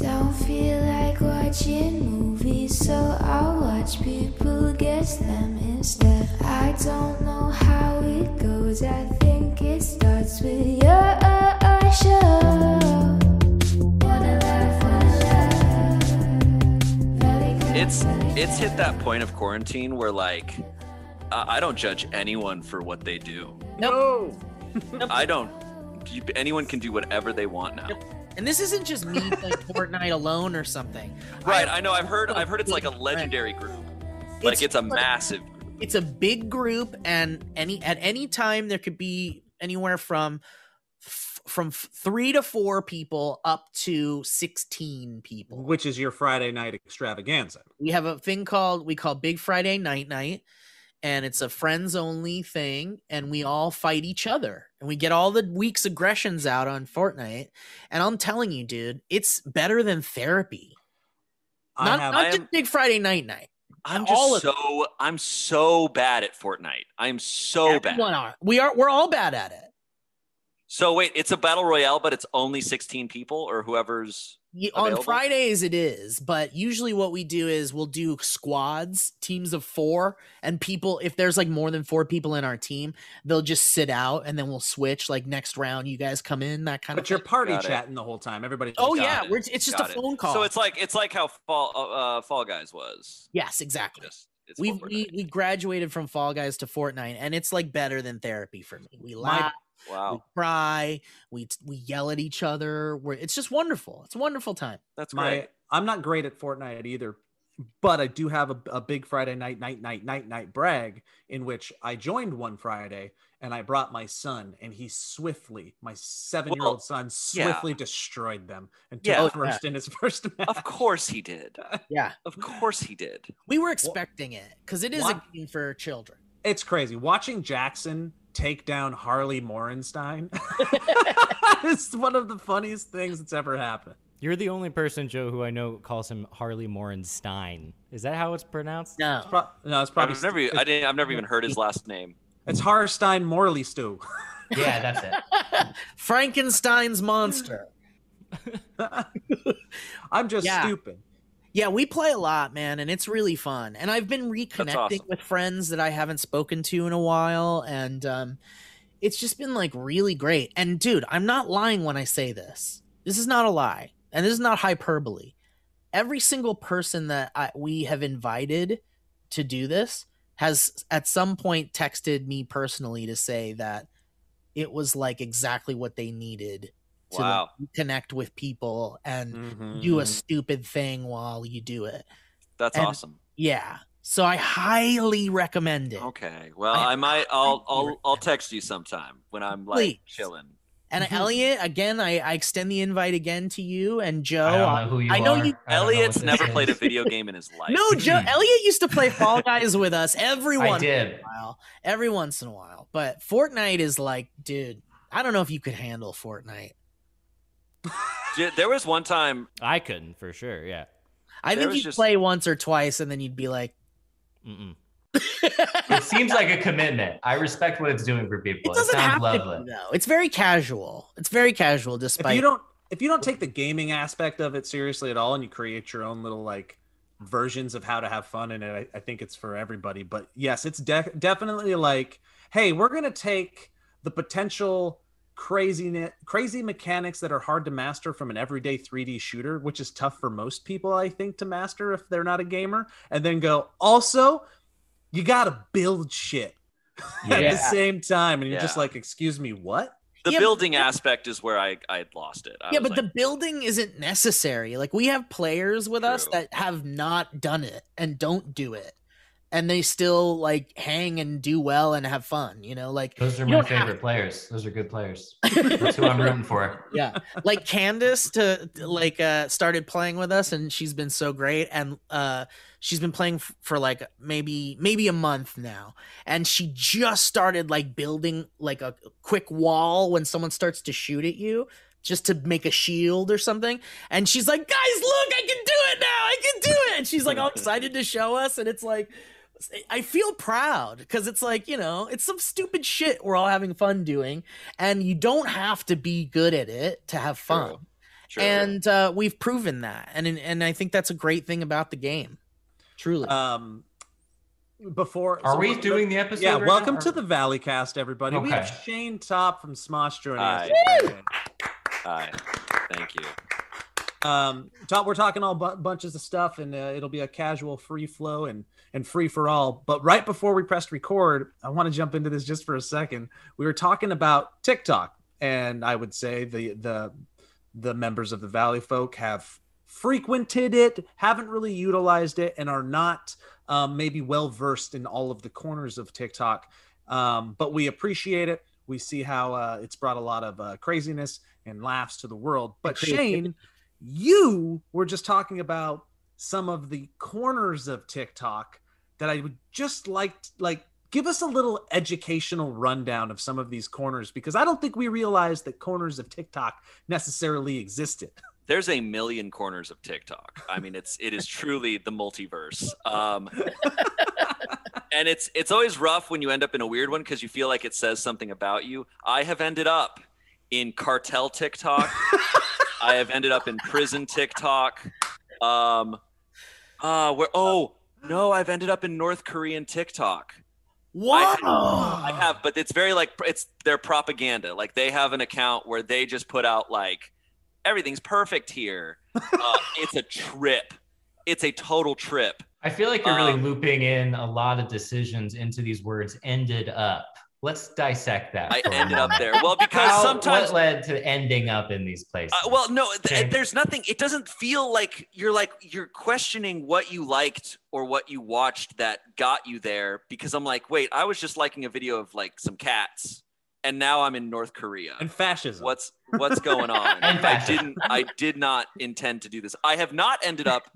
Don't feel like watching movies, so I'll watch people guess them instead. I don't know how it goes, I think it starts with your show. Wanna laugh, wanna laugh. Very good. It's it's hit that point of quarantine where like uh, I don't judge anyone for what they do. No. I don't. Anyone can do whatever they want now. And this isn't just me playing Fortnite alone or something. Right. I- I know. I've heard. I've heard it's like a legendary group. Like it's a massive. Group. It's a big group, and any at any time there could be anywhere from f- from three to four people up to sixteen people. which is your Friday night extravaganza. we have a thing called we call Big Friday Night Night, and it's a friends only thing, and we all fight each other, and we get all the week's aggressions out on Fortnite. And I'm telling you, dude, it's better than therapy. I Not, have not I just am- Big Friday Night Night. I'm just so. I'm so bad at Fortnite. I'm so bad. Are. We are. We're all bad at it. So wait, it's a battle royale, but it's only 16 people or whoever's. Ye- on Fridays it is, but usually what we do is we'll do squads, teams of four, and people. If there's like more than four people in our team, they'll just sit out, and then we'll switch. Like next round, you guys come in, that kind But of. But you're thing. party Got it. chatting the whole time. Everybody. Oh yeah, it. we're, it's just Got a it. phone call. So it's like it's like how Fall uh, uh, Fall Guys was. yes, exactly. Just We we we graduated from Fall Guys to Fortnite, and it's like better than therapy for me. We laugh, we wow, We cry, we we yell at each other. We're, it's just wonderful. It's a wonderful time. that's my great. I'm not great at Fortnite either, but I do have a, a big Friday night, night, night, night, night brag in which I joined one Friday and I brought my son and he swiftly, my seven year Well, old son, yeah. swiftly destroyed them and took Yeah. Oh, first in his first match. Of course he did. Yeah, Of course he did. we were expecting it because it is What? a game for children. It's crazy watching Jackson take down Harley Morenstein. it's one of the funniest things that's ever happened. You're the only person, Joe, who I know calls him Harley Morenstein. Is that how it's pronounced? No, Pro- no, it's probably I've never. I didn't. I've never even heard his last name. it's Harstein Morley stew. Yeah, that's it. Frankenstein's monster. I'm just Yeah. stupid. Yeah, we play a lot, man, and it's really fun. And I've been reconnecting awesome. with friends that I haven't spoken to in a while, and um, it's just been like really great. And dude, I'm not lying when I say this. This is not a lie, and this is not hyperbole. Every single person that I, we have invited to do this has at some point texted me personally to say that it was like exactly what they needed to Wow. like, connect with people and Mhm. do a stupid thing while you do it. That's And- awesome. Yeah. So I highly recommend it. Okay. Well, I- I, might. I'll. I- I'll. I'll text you sometime when I'm like Please. chilling. And Mhm. Elliot, again, I, I extend the invite again to you and Joe. I don't know who you I know are. you- I don't know Elliot's never is. played a video game in his life. No, Joe. Elliot used to play Fall Guys with us every once in did. a while. Every once in a while. But Fortnite is like, dude, I don't know if you could handle Fortnite. J- There was one time. I couldn't for sure. Yeah. I think you'd just- play once or twice and then you'd be like, Mm-mm. It seems like a commitment. I respect what it's doing for people. it It, doesn't have sounds to lovely. be, though. It's very casual. It's very casual, if despite you don't if you don't take the gaming aspect of it seriously at all and you create your own little like versions of how to have fun in it i, I think it's for everybody but yes it's de- definitely like hey we're gonna take the potential crazy crazy mechanics that are hard to master from an everyday 3d shooter which is tough for most people i think to master if they're not a gamer and then go also you gotta build shit at the same time and you're just like excuse me what The Yeah, but- building aspect is where I I lost it. I yeah, but like, the building isn't necessary. Like we have players with us that have not done it and don't do it. And they still like hang and do well and have fun, you know? Like Those are my don't have favorite players. Those are good players. That's who I'm rooting for. yeah. Like Candace to like uh started playing with us and she's been so great and uh she's been playing f- for like maybe maybe a month now and she just started like building like a quick wall when someone starts to shoot at you just to make a shield or something and she's like guys look I can do it now I can do it and she's like all excited to show us and it's like I feel proud because it's like, you know, it's some stupid shit we're all having fun doing, and you don't have to be good at it to have fun. True. Sure. and uh, we've proven that, and and I think that's a great thing about the game. Truly, Um, before Are so we what- doing the episode? Yeah, right welcome now, to the Valley Cast, everybody. We have Shayne Topp from Smosh joining us. Hi. Hi. Thank you. Um, Topp, we're talking all bu- bunches of stuff, and uh, it'll be a casual, free flow and and free for all. But right before we pressed record, I want to jump into this just for a second. We were talking about TikTok, and I would say the the the members of the Valley folk have frequented it, haven't really utilized it, and are not um, maybe well versed in all of the corners of TikTok. Um, but we appreciate it. We see how uh, it's brought a lot of uh, craziness and laughs to the world. But. Shayne, you were just talking about some of the corners of TikTok that I would just like like give us a little educational rundown of some of these corners because I don't think we realized that corners of TikTok necessarily existed. There's a million corners of TikTok. I mean, it's it is truly the multiverse. Um, and it's it's always rough when you end up in a weird one because you feel like it says something about you. I have ended up in cartel TikTok. I have ended up in prison TikTok. Um, uh, where oh no, I've ended up in North Korean TikTok. wow, I have, but it's very like it's their propaganda. Like they have an account where they just put out like everything's perfect here. Uh, it's a trip. It's a total trip. I feel like you're really Um, looping in a lot of decisions into these words ended up. Let's dissect that. I for ended up there. Well, because How- sometimes what led to ending up in these places? Uh, well, no, th- Okay. there's nothing. It doesn't feel like you're like you're questioning what you liked or what you watched that got you there. Because I'm like, wait, I was just liking a video of like some cats, and now I'm in North Korea. And fascism. What's what's going on? And I didn't. I did not intend to do this. I have not ended up,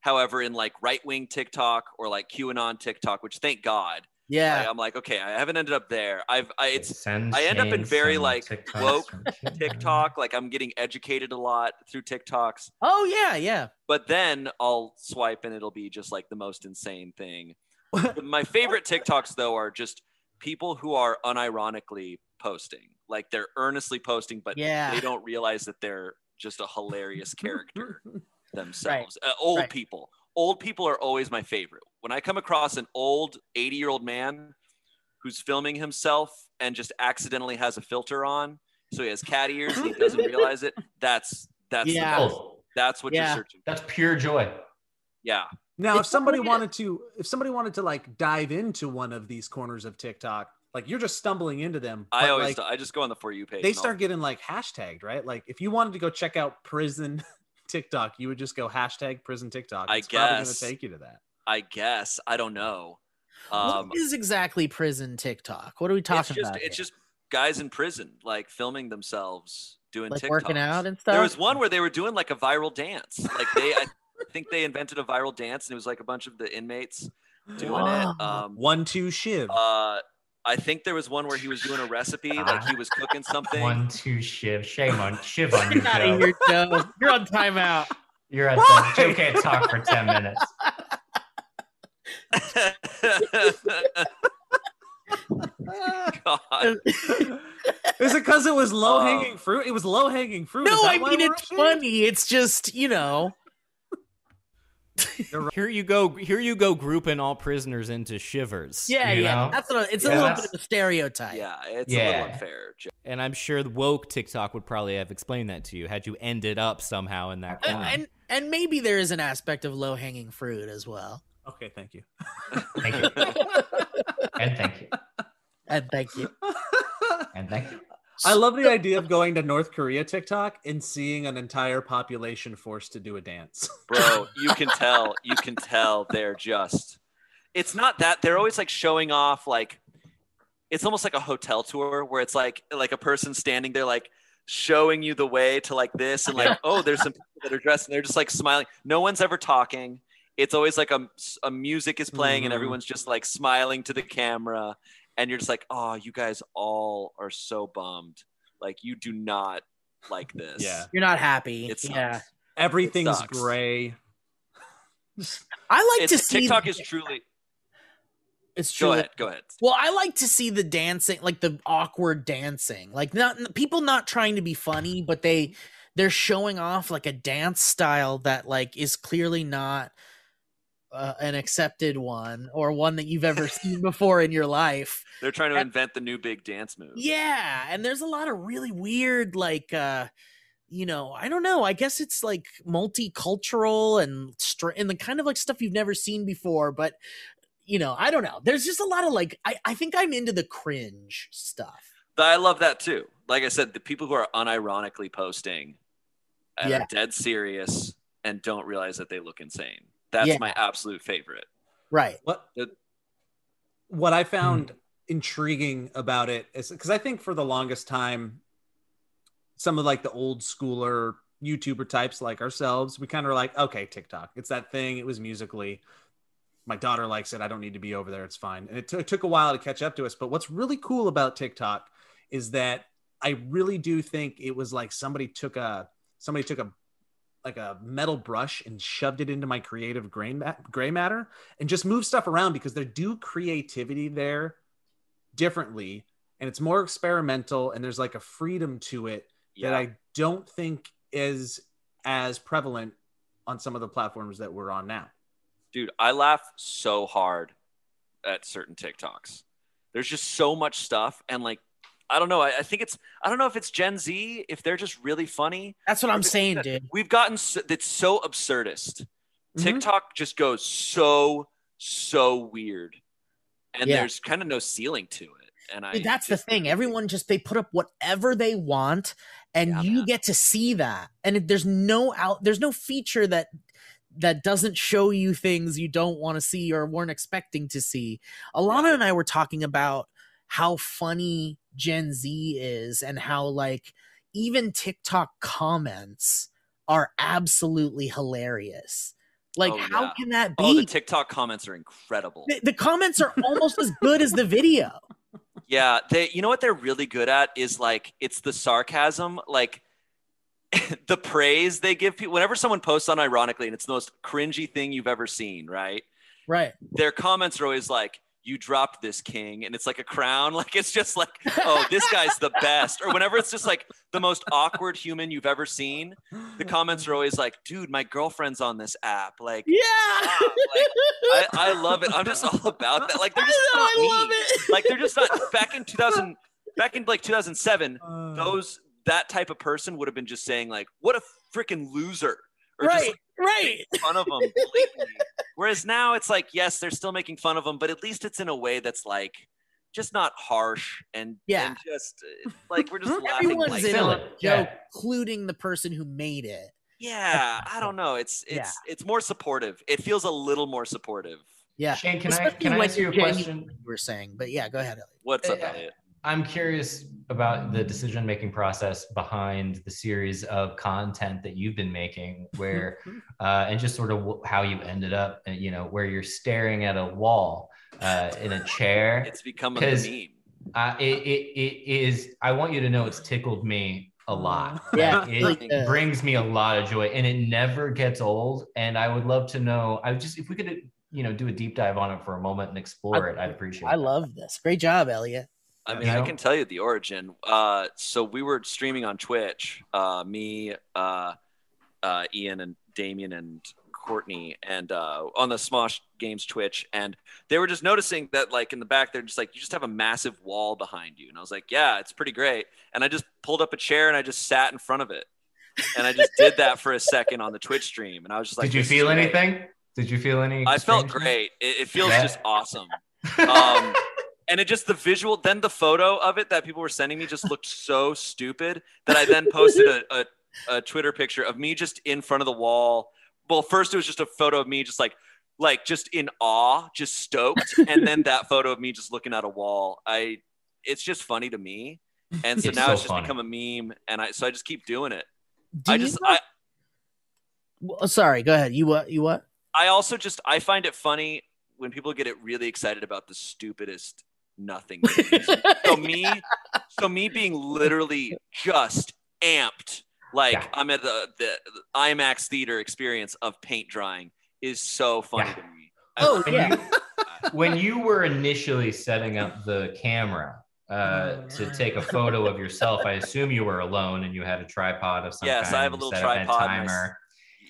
however, in like right wing TikTok or like QAnon TikTok, which thank God. Yeah, I, am like, okay, I haven't ended up there. I've. I, it's I end up in very, some like, TikToks woke. TikTok. Like I'm getting educated a lot through TikToks. oh yeah, yeah. but then I'll swipe and it'll be just like the most insane thing. My favorite TikToks though are just people who are unironically posting. Like they're earnestly posting, but Yeah. they don't realize that they're just a hilarious character themselves. Uh, old Right. people. Old people are always my favorite. When I come across an old 80 year old man who's filming himself and just accidentally has a filter on, so he has cat ears and he doesn't realize it, that's that's the Yeah. best. That's what Yeah. you're searching. For. That's pure joy. Yeah. Now, if It's somebody something- wanted to, if somebody wanted to like dive into one of these corners of TikTok, like you're just stumbling into them. I always like, I just go on the for you page. they start getting like hashtagged, right? Like if you wanted to go check out prison TikTok, you would just go hashtag prison TikTok. I It's probably guess. gonna take you to that. I guess I don't know. Um, what is exactly prison TikTok? What are we talking it's just about? it's here? just guys in prison like filming themselves doing like TikToks. working out and stuff. There was one where they were doing like a viral dance. Like they, I think they invented a viral dance, and it was like a bunch of the inmates doing it. Um, One two shiv. uh, I think there was one where he was doing a recipe, like he was cooking something. One, two, shiv. Shame on, shiv on you, out Joe. of here, Joe. You're on timeout. You're at Why? the, Joe can't talk for 10 minutes. God. Is it because it was low hanging fruit? It was low hanging fruit. no, I mean it's ashamed? funny. It's just you know. Here you go. Here you go, grouping all prisoners into shivers. Yeah, You yeah. know? That's what it's a little that's- bit of a stereotype. yeah, it's a little unfair. And I'm sure the woke TikTok would probably have explained that to you had you ended up somehow in that Uh, and and maybe there is an aspect of low hanging fruit as well. Okay, thank you. Thank you. And thank you. And thank you. And thank you. I love the idea of going to North Korea TikTok and seeing an entire population forced to do a dance. bro you can tell you can tell they're just it's not that they're always like showing off like it's almost like a hotel tour where it's like like a person standing there like showing you the way to like this and like oh there's some people that are dressed and they're just like smiling no one's ever talking it's always like a, a music is playing and Mhm. everyone's just like smiling to the camera and you're just like oh you guys all are so bummed like you do not like this Yeah. You're not happy. it sucks. yeah. Everything's sucks. gray. I like to see tiktok is truly it's true. go ahead go ahead Well, I like to see the dancing, like the awkward dancing, like not people not trying to be funny, but they they're showing off like a dance style that like is clearly not uh, an accepted one or one that you've ever seen before in your life. They're trying to And- invent the new big dance move. Yeah, and there's a lot of really weird like uh you know, I don't know. I guess it's like multicultural and str- and the kind of like stuff you've never seen before, but you know, I don't know. There's just a lot of like I I think I'm into the cringe stuff. I love that too. Like I said, the people who are unironically posting and Yeah. are dead serious and don't realize that they look insane. That's Yeah. my absolute favorite. Right. What The- what I found hmm. intriguing about it is because I think for the longest time, some of like the old schooler YouTuber types like ourselves, we kind of were like, okay, TikTok, it's that thing. It was Musical.ly. My daughter likes it. I don't need to be over there. It's fine. And it, t- it took a while to catch up to us. But what's really cool about TikTok is that I really do think it was like somebody took a somebody took a like a metal brush and shoved it into my creative gray, gray matter and just move stuff around because they do creativity there differently and it's more experimental and there's like a freedom to it Yeah. that I don't think is as prevalent on some of the platforms that we're on now. Dude, I laugh so hard at certain TikToks. There's just so much stuff. And like, I don't know. I, I think it's, I don't know if it's Gen Z, if they're just really funny. That's what I'm saying, that dude. We've gotten, so, it's so absurdist. Mhm. TikTok just goes so, so weird. And Yeah. there's kind of no ceiling to it. And I, Dude, that's the thing. Everyone just they put up whatever they want, and Yeah, you man. get to see that. And if there's no out, there's no feature that that doesn't show you things you don't want to see or weren't expecting to see. Alana and I were talking about how funny Gen Z is and how like even TikTok comments are absolutely hilarious. Like, Oh, how yeah. can that be? Oh, the TikTok comments are incredible. the, the comments are almost as good as the video. Yeah, they you know what they're really good at is like it's the sarcasm, like the praise they give people whenever someone posts unironically and it's the most cringy thing you've ever seen, right? Right. Their comments are always like, you dropped this king, and it's like a crown. Like it's just like, oh, this guy's the best. Or whenever it's just like the most awkward human you've ever seen, the comments are always like, dude, my girlfriend's on this app. Like, Yeah. ah, like, I, I love it. I'm just all about that. Like they're just I know, not I me love it. like they're just not back in 2000 back in like 2007 Uh, those that type of person would have been just saying like what a freaking loser or right, just right. making fun of them whereas now it's like yes they're still making fun of them but at least it's in a way that's like just not harsh and Yeah. and just uh, like we're just laughing Everyone's like in Fill on it, joke, yeah. including the person who made it. yeah i don't know it's it's Yeah. it's more supportive it feels a little more supportive Yeah. Shayne, can I Especially can I when ask you a you're question? You were saying, but yeah, go ahead. Elliot. what's up Uh, Elliot? I'm curious about the decision making process behind the series of content that you've been making, where uh, and just sort of wh- how you ended up, uh, you know, where you're staring at a wall uh, in a chair. it's become a meme Uh, it, it, it is. I want you to know it's tickled me a lot. Yeah, Like, it like, uh, brings me a lot of joy, and it never gets old. And I would love to know. I just if we could, you know, do a deep dive on it for a moment and explore I- it. I'd appreciate. It. I that. love this. Great job, Elliot. I You mean, I can tell you the origin. Uh, so we were streaming on Twitch, uh, me, uh, uh, Ian, and Damien, and Courtney, and uh, on the Smosh Games Twitch, and they were just noticing that, like in the back, they're just like, you just have a massive wall behind you, and I was like, yeah, it's pretty great. And I just pulled up a chair and I just sat in front of it, and I just did that for a second on the Twitch stream, and I was just like, Did you feel anything? Did you feel any? I felt great. It, it feels Yeah. just awesome. Um, and it just the visual, then the photo of it that people were sending me just looked so stupid that I then posted a, a, a Twitter picture of me just in front of the wall. Well, first it was just a photo of me just like like just in awe, just stoked, and then that photo of me just looking at a wall. I it's just funny to me. And so It's now so it's just funny. become a meme and I so I just keep doing it. Do I just know- I Well, uh, sorry, go ahead. You what? You what? I also just I find it funny when people get it really excited about the stupidest nothing. so me, so me being literally just amped, like Yeah. I'm at the, the IMAX theater experience of paint drying is so funny Yeah. to me. I Oh, When yeah. you, when you were initially setting up the camera, uh, to take a photo of yourself. I assume you were alone and you had a tripod of some Yes, kind. I have a little set up a tripod and I s- timer.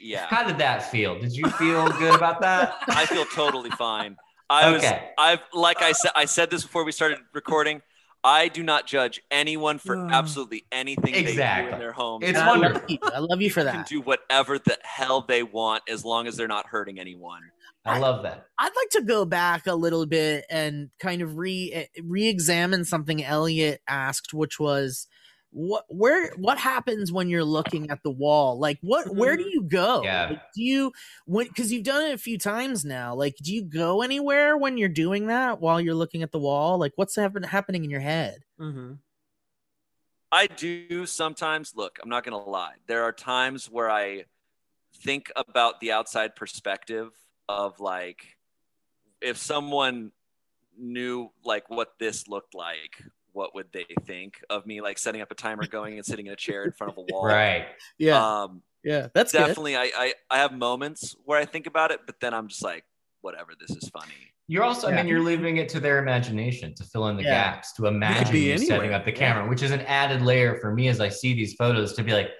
Yeah. How did that feel? Did you feel good about that? I feel totally fine. I was Okay. I've like I said I said this before we started recording. I do not judge anyone for Ugh. absolutely anything they do in their home. It's I love wonderful. you. I love you for They can that. do whatever the hell they want as long as they're not hurting anyone. I love that. I'd like to go back a little bit and kind of re eh, re-examine something Elliot asked, which was what where what happens when you're looking at the wall? Like what where do you go? Yeah. Like, do you when because you've done it a few times now? Like do you go anywhere when you're doing that while you're looking at the wall? Like what's happen- happening in your head? Mm-hmm. I do sometimes look, I'm not going to lie. There are times where I think about the outside perspective of like if someone knew like what this looked like, what would they think of me like setting up a timer going and sitting in a chair in front of a wall? Right. Yeah, Um yeah, that's good. definitely I, I I have moments where I think about it, but then I'm just like whatever, this is funny. You're also, I mean, you're leaving it to their imagination to fill in the Yeah. gaps, to imagine be you setting up the camera, which is an added layer for me as I see these photos to be like,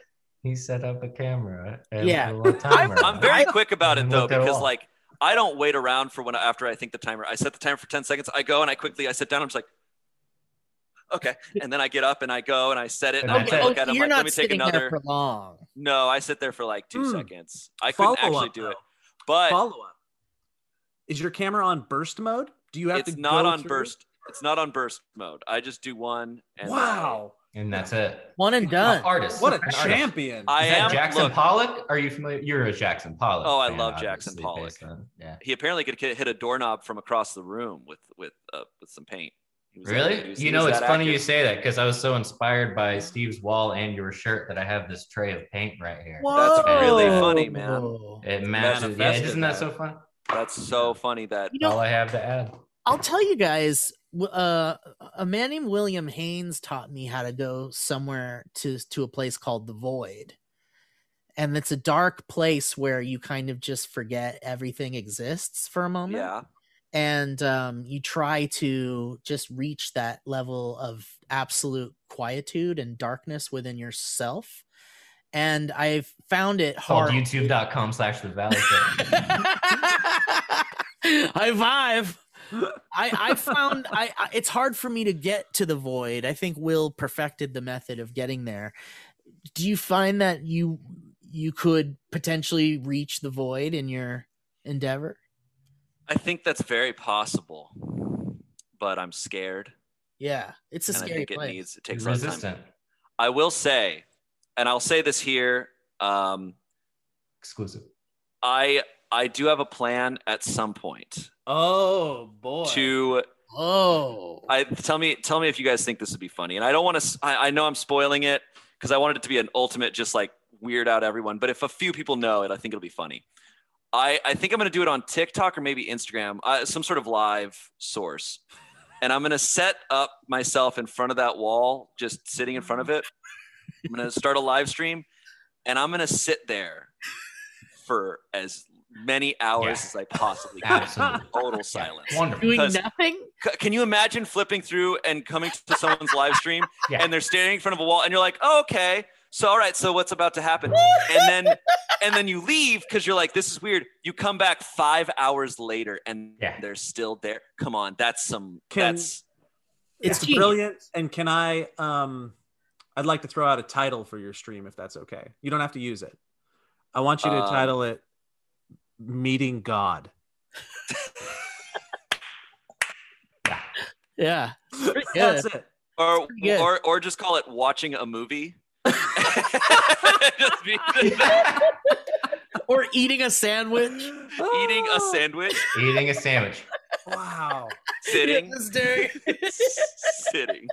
he set up a camera. And Yeah. a little timer. I'm very quick about it though look at it because like I don't wait around for when after I think the timer. I set the timer for 10 seconds. I go and I quickly I sit down. I'm just like, okay, and then I get up and I go and I set it and, And I that's look it. at Okay, it. I'm you're like, let me take sitting there another. for long. No, I sit there for like two Hmm. seconds. I couldn't actually up, do though. it, but Follow up. Is your camera on burst mode? Do you have it's to? not go on through- burst. It's not on burst mode. I just do one. And Wow! and that's it. One and done. Artist. What a An artist. champion! I Is am- Jackson look- Pollock? Are you familiar? You're a Jackson Pollock. Oh, I fan, love Jackson Pollock. on- yeah. He apparently could hit a doorknob from across the room with with uh, with some paint. He was able to Really? do- he You know, it's that funny you say that because I was so inspired by Steve's wall and your shirt that I have this tray of paint right here. That's really funny, man. It matches. Yeah, isn't that that. so fun? That's so funny that You know, All I have to add. I'll tell you guys. Uh, a man named William Haynes taught me how to go somewhere to to a place called the Void, and it's a dark place where you kind of just forget everything exists for a moment. yeah. And um, you try to just reach that level of absolute quietude and darkness within yourself. And I've found it hard. youtube.com slash the valley. High five. I I found I, I it's hard for me to get to the void. I think Will perfected the method of getting there. Do you find that you you could potentially reach the void in your endeavor? I think that's very possible, but I'm scared. Yeah, it's a and I scary think it needs it takes a lot of time. I will say, and I'll say this here. Um, Exclusive. I I do have a plan at some point Oh boy! to. Oh, I tell me tell me if you guys think this would be funny, and I don't want to. I, I know I'm spoiling it because I wanted it to be an ultimate, just like weird out everyone. But if a few people know it, I think it'll be funny. I I think I'm gonna do it on TikTok or maybe Instagram, uh, some sort of live source, and I'm gonna set up myself in front of that wall, just sitting in front of it. I'm gonna start a live stream, and I'm gonna sit there for as many hours Yeah. as I possibly can. Absolutely. Total silence. Wonderful. doing nothing. C- can you imagine flipping through and coming to someone's live stream Yeah. and they're standing in front of a wall and you're like oh, okay so all right so what's about to happen and then and then you leave because you're like this is weird you come back five hours later and Yeah. they're still there come on that's some Can- that's It's It's genius. brilliant. And can I? Um, I'd like to throw out a title for your stream if that's okay. You don't have to use it. I want you to Um, title it "Meeting God." Yeah, pretty good. That's it. or or or just call it watching a movie just be or eating a sandwich. eating a sandwich Eating a sandwich. Wow! sitting sitting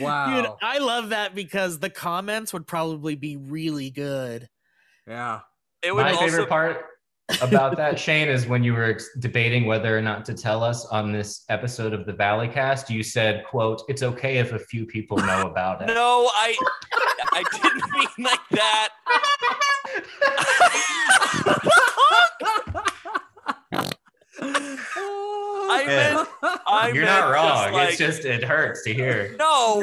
Wow! Dude, I love that because the comments would probably be really good. yeah. it would My also favorite part about that, Shayne, is when you were ex- debating whether or not to tell us on this episode of the Valley Cast, You said, "quote It's okay if a few people know about it." No, I I didn't mean like that. I meant I You're meant not wrong. like- it's just it hurts to hear. no.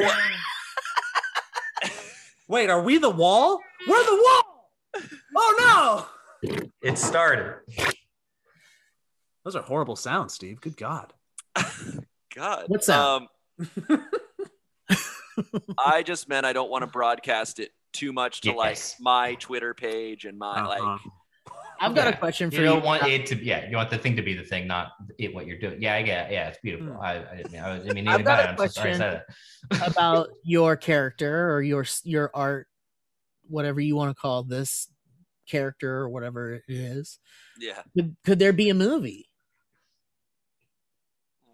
Wait, are we the wall? We're the wall. Oh no! It started. Those are horrible sounds, Steve. Good God. God. What's that? Um, I just meant I don't want to broadcast it too much to like my Twitter page and my Uh-huh. like. I've got a Yeah. question for You you. don't want it to. Yeah, you want the thing to be the thing, not it. What you're doing. Yeah, I get. It. Yeah, it's beautiful. Hmm. I, I didn't mean. I, was, I mean, I've even got by a it, I'm so sorry I question. said it. about your character or your your art, whatever you want to call this character or whatever it is. Yeah. Could, could there be a movie?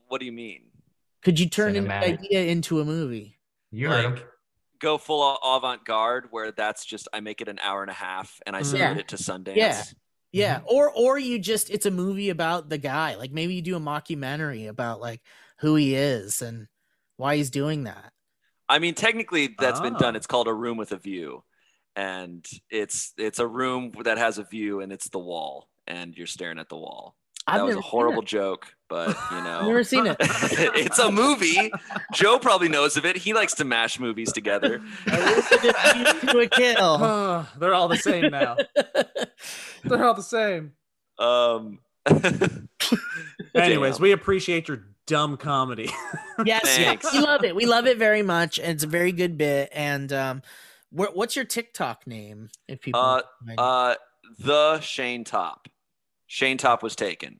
What do you mean? Could you turn an idea into a movie? You heard him. Like go full avant garde where that's just I make it an hour and a half and I Mhm. submit Yeah. it to Sundance. Yeah. Yeah, Mm-hmm. or or you just it's a movie about the guy. Like maybe you do a mockumentary about like who he is and why he's doing that. I mean, technically, that's been done. Oh. It's called a room with a view, and it's it's a room that has a view, and it's the wall, and you're staring at the wall. I've that was a horrible joke, but you know, I've know, never seen it. it's a movie. Joe probably knows of it. He likes to mash movies together. to a kill. Oh, they're all the same now. They're all the same. Um, Anyways, we appreciate your dumb comedy. yes, yes, Thanks. we love it. We love it very much, and it's a very good bit. And um, wh- what's your TikTok name? If people, Uh, uh, the Shayne Topp. Shayne Topp was taken.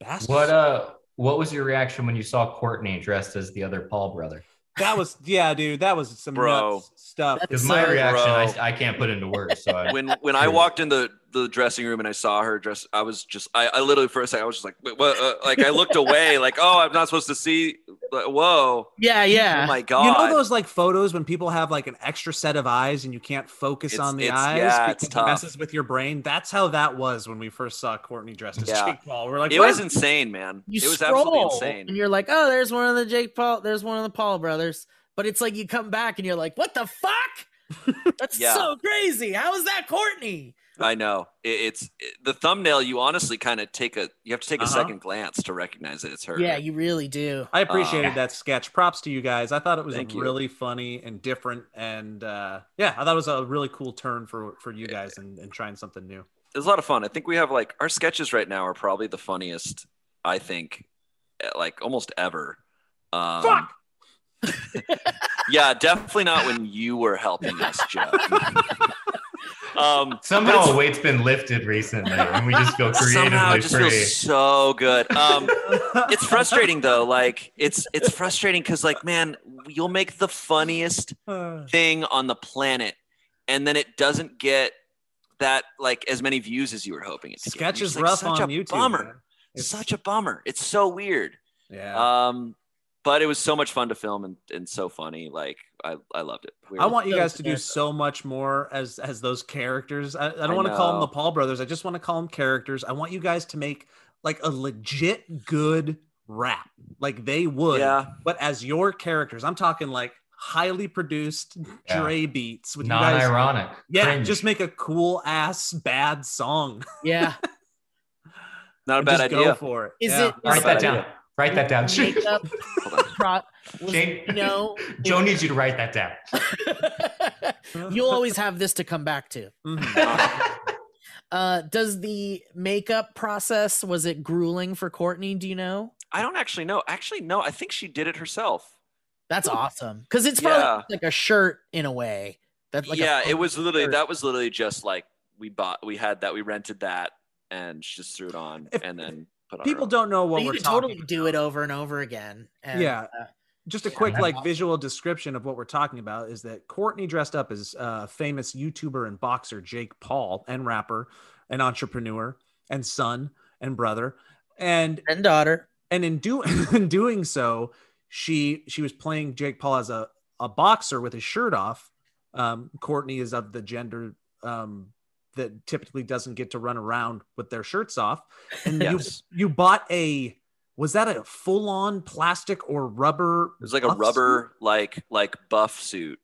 Bastards. What uh? What was your reaction when you saw Courtney dressed as the other Paul brother? That was yeah, dude. That was some Bro. nuts stuff. Because my reaction, I, I can't put into words. So I, when when I walked in the the dressing room and I saw her dress, I was just I, I literally for a second I was just like Wait, what? Uh, like I looked away like oh I'm not supposed to see. Like, Whoa! yeah, yeah. Oh my god! You know those like photos when people have like an extra set of eyes and you can't focus It's- on the it's- eyes yeah, because it's it tough. messes with your brain. That's how that was when we first saw Courtney dressed as Yeah. Jake Paul. We're like, it what? was insane, man. you it was absolutely insane. and you're like, oh, there's one of the Jake Paul, there's one of the Paul brothers. But it's like you come back and you're like, what the fuck? That's Yeah. so crazy. How is that Courtney? I know it, it's it- the thumbnail. You honestly kind of take a you have to take a Uh-huh. second glance to recognize that it's her. Yeah, you really do. I appreciated Uh, that sketch. Props to you guys. I thought it was Thank really funny and different, and uh, yeah, I thought it was a really cool turn for for you guys and, and trying something new. it was a lot of fun. I think we have like our sketches right now are probably the funniest. I think, eh, like almost ever. Um, Fuck! Yeah, definitely not when you were helping us, Joe. um, somehow a weight's been lifted recently, and we just feel it's- somehow creatively it just free. feels so good. Um, it's frustrating though. Like it's it's frustrating because like man, you'll make the funniest thing on the planet, and then it doesn't get that like as many views as you were hoping it to. Sketch get. is You're just rough like, on such a YouTube. Bummer. man. It's- Such a bummer. It's so weird. yeah. Um, but it was so much fun to film and, and so funny. Like I, I loved it. We I want you guys to do so much more as as those characters. I, I don't I want to call them the Paul brothers. I just want to call them characters. I want you guys to make like a legit good rap, like they would. yeah. But as your characters, I'm talking like highly produced Yeah. Dre beats with you guys. Non-ironic. Yeah, Cringe. just make a cool ass bad song. Yeah. Not a bad just Go idea. for it. Is Yeah. it- Write that down. idea. Write that down. Makeup Hold on. pro- was, Shayne- you know, Joe needs you to write that down. you'll always have this to come back to. Mhm. Uh, does the makeup process was it grueling for Courtney? Do you know? I don't actually know. Actually, no. I think she did it herself. That's awesome because it's probably Yeah. like a shirt in a way. That like yeah, it was literally shirt. that was literally just like we bought, we had that, we rented that, and she just threw it on If- and then put on. People don't know what you we're could talking. totally do it over and over again. And, Yeah. uh, just a quick like awesome. visual description of what we're talking about is that Courtney dressed up as uh, famous YouTuber and boxer Jake Paul and rapper and entrepreneur and son and brother and and daughter. and in do in doing so she she was playing Jake Paul as a a boxer with his shirt off um Courtney is of the gender um that typically doesn't get to run around with their shirts off and Yes. you you bought a was that a full on plastic or rubber It was like a buff rubber, like like buff suit suit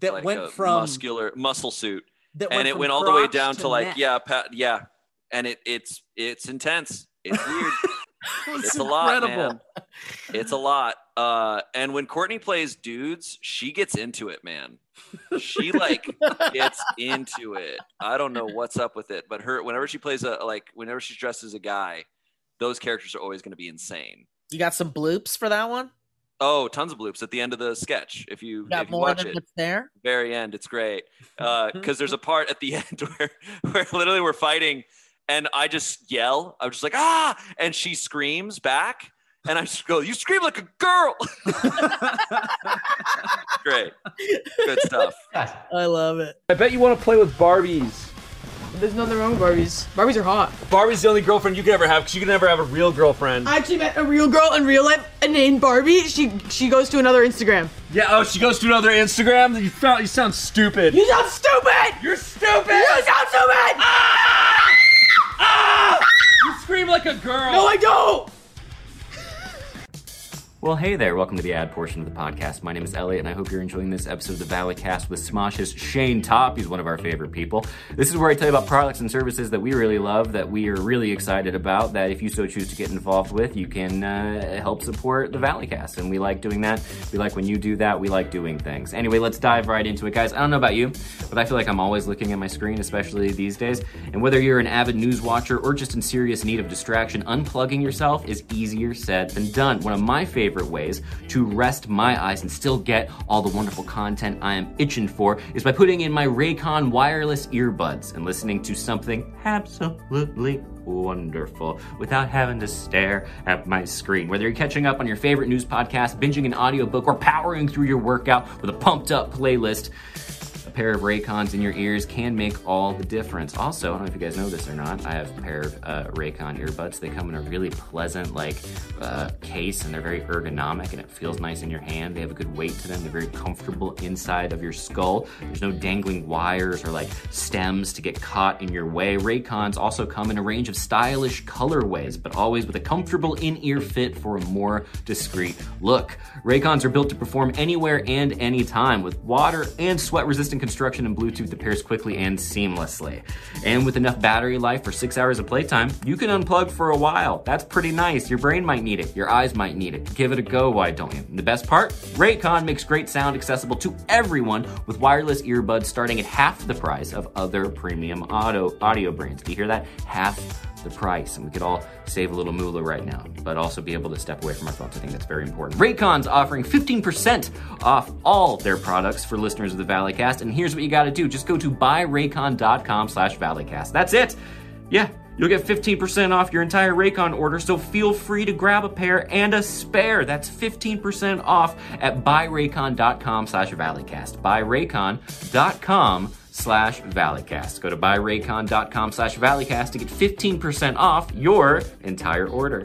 that like went a from muscular muscle suit, that and it went all the way down to, like neck. yeah, pat, yeah, and it it's it's intense. It's weird. It's a lot, man. It's a lot. Uh, and when Courtney plays dudes, she gets into it, man. She like gets into it. I don't know what's up with it, but her whenever she plays a like whenever she's dressed as a guy, those characters are always going to be insane. You got some bloops for that one? Oh, tons of bloops at the end of the sketch. If you, You got if you more watch than it, there? very end, it's great. Because there's a part at the end where where literally we're fighting, and I just yell. I'm just like ah, and she screams back, and I just go, "You scream like a girl." great, good stuff. I love it. I bet you want to play with Barbies. There's nothing wrong with Barbies. Barbies are hot. Barbie's the only girlfriend you can ever have because you can never have a real girlfriend. I actually met a real girl in real life and named Barbie. She she goes to another Instagram. yeah. Oh, she goes to another Instagram. You found. You sound stupid. You sound stupid. You're stupid. You sound stupid. Ah! Ah! You scream like a girl. No, I don't. Well, hey there. Welcome to the ad portion of the podcast. My name is Elliot, and I hope you're enjoying this episode of the Valley Cast with Smosh's Shayne Topp. He's one of our favorite people. This is where I tell you about products and services that we really love, that we are really excited about, that if you so choose to get involved with, you can uh, help support the Valley Cast. And we like doing that. We like when you do that. We like doing things. Anyway, let's dive right into it, guys. I don't know about you, but I feel like I'm always looking at my screen, especially these days. And whether you're an avid news watcher or just in serious need of distraction, unplugging yourself is easier said than done. One of my favorite ways to rest my eyes and still get all the wonderful content I am itching for is by putting in my Raycon wireless earbuds and listening to something absolutely wonderful without having to stare at my screen. Whether you're catching up on your favorite news podcast, binging an audiobook, or powering through your workout with a pumped up playlist, pair of Raycons in your ears can make all the difference. Also, I don't know if you guys know this or not, I have a pair of uh, Raycon earbuds. They come in a really pleasant, like, uh, case, and they're very ergonomic, and it feels nice in your hand. They have a good weight to them. They're very comfortable inside of your skull. There's no dangling wires or like stems to get caught in your way. Raycons also come in a range of stylish colorways, but always with a comfortable in-ear fit for a more discreet look. Raycons are built to perform anywhere and anytime with water and sweat-resistant construction and Bluetooth that pairs quickly and seamlessly. And with enough battery life for six hours of playtime, you can unplug for a while. That's pretty nice. Your brain might need it. Your eyes might need it. Give it a go, why don't you? And the best part? Raycon makes great sound accessible to everyone with wireless earbuds starting at half the price of other premium auto audio brands. Do you hear that? Half the price, and we could all save a little moolah right now, but also be able to step away from our phones. I think that's very important. Raycon's offering 15% off all their products for listeners of the Valleycast, and here's what you got to do: just go to buyraycon.com/valleycast. That's it. Yeah. You'll get 15% off your entire Raycon order, so feel free to grab a pair and a spare. That's 15% off at buyraycon.com slash valleycast. Buyraycon.com slash valleycast. Go to buyraycon.com slash valleycast to get 15% off your entire order.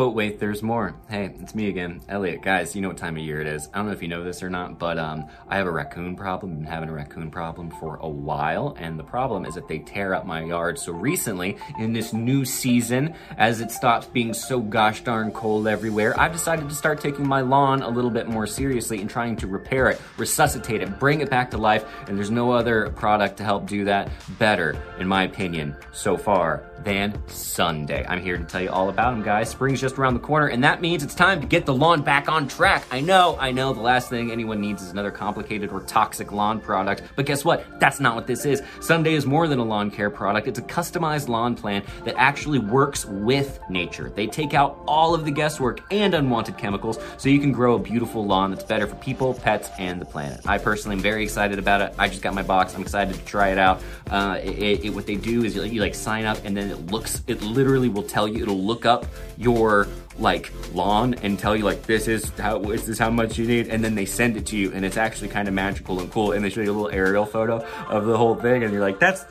But wait, there's more. Hey, it's me again, Elliot. Guys, you know what time of year it is. I don't know if you know this or not, but um, I have a raccoon problem. I've Been having a raccoon problem for a while, and the problem is that they tear up my yard. So recently, in this new season, as it stops being so gosh darn cold everywhere, I've decided to start taking my lawn a little bit more seriously and trying to repair it, resuscitate it, bring it back to life. And there's no other product to help do that better, in my opinion, so far than Sunday. I'm here to tell you all about them, guys. Spring's just around the corner, and that means it's time to get the lawn back on track. I know, I know, the last thing anyone needs is another complicated or toxic lawn product, but guess what? That's not what this is. Sunday is more than a lawn care product, it's a customized lawn plan that actually works with nature. They take out all of the guesswork and unwanted chemicals so you can grow a beautiful lawn that's better for people, pets, and the planet. I personally am very excited about it. I just got my box, I'm excited to try it out. Uh, it, it, what they do is you, you like sign up and then it looks, it literally will tell you, it'll look up your like lawn and tell you like this is how this is how much you need and then they send it to you and it's actually kind of magical and cool and they show you a little aerial photo of the whole thing and you're like that's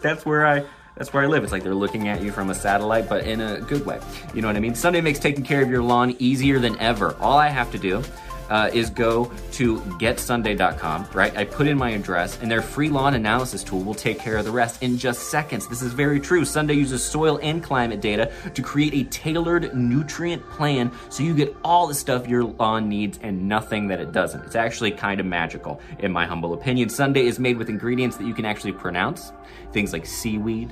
that's where I that's where I live. It's like they're looking at you from a satellite, but in a good way. You know what I mean? Sunday makes taking care of your lawn easier than ever. All I have to do uh, is go to getsunday.com, right? I put in my address, and their free lawn analysis tool will take care of the rest in just seconds. This is very true. Sunday uses soil and climate data to create a tailored nutrient plan so you get all the stuff your lawn needs and nothing that it doesn't. It's actually kind of magical, in my humble opinion. Sunday is made with ingredients that you can actually pronounce, things like seaweed,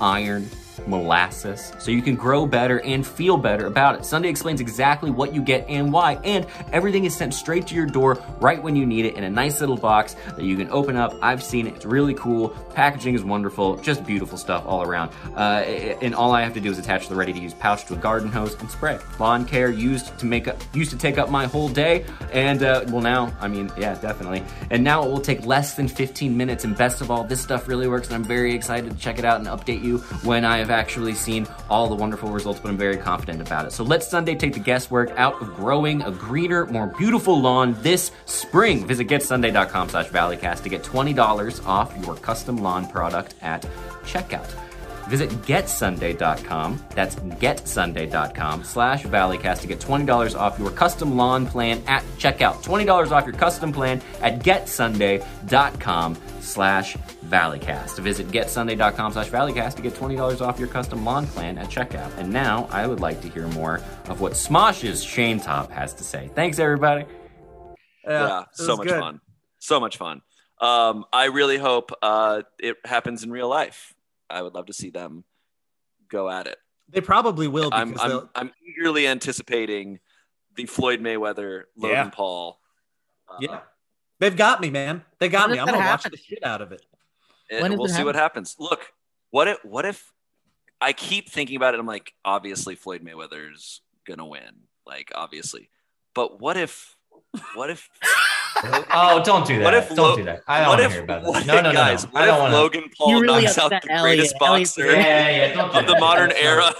iron, molasses so you can grow better and feel better about it. Sunday explains exactly what you get and why, and everything is sent straight to your door right when you need it in a nice little box that you can open up. I've seen it, it's really cool. Packaging is wonderful, just beautiful stuff all around. Uh, and all I have to do is attach the ready to use pouch to a garden hose and spray. Lawn care used to make up, used to take up my whole day, and uh, well, now, I mean, yeah, definitely. And now it will take less than 15 minutes, and best of all, this stuff really works, and I'm very excited to check it out and update you when I have actually seen all the wonderful results, but I'm very confident about it. So let Sunday take the guesswork out of growing a greener, more beautiful lawn this spring. Visit getsunday.com slash valleycast to get $20 off your custom lawn product at checkout. Visit getsunday.com. That's getsunday.com slash valleycast to get $20 off your custom lawn plan at checkout. $20 off your custom plan at getsunday.com slash valleycast. Visit getsunday.com slash valleycast to get $20 off your custom lawn plan at checkout. And now I would like to hear more of what Smosh's Shayne Topp has to say. Thanks, everybody. yeah, it so much good. fun so much fun um i really hope uh it happens in real life i would love to see them go at it They probably will i'm i'm, I'm eagerly anticipating the floyd mayweather logan Yeah. paul uh, yeah, they've got me, man. They got When me. I'm gonna happen? watch the shit out of it. and we'll it see what happens look what if what if i keep thinking about it i'm like obviously floyd mayweather's gonna win like obviously but what if what if Oh, don't do that. What if don't Lo- do that. I don't what want to hear about that. if, No, no, no, guys no. what I don't if want to. logan paul You really knocks out upset the Elliot. greatest Elliot's boxer Yeah, yeah, don't do of the that. modern That's era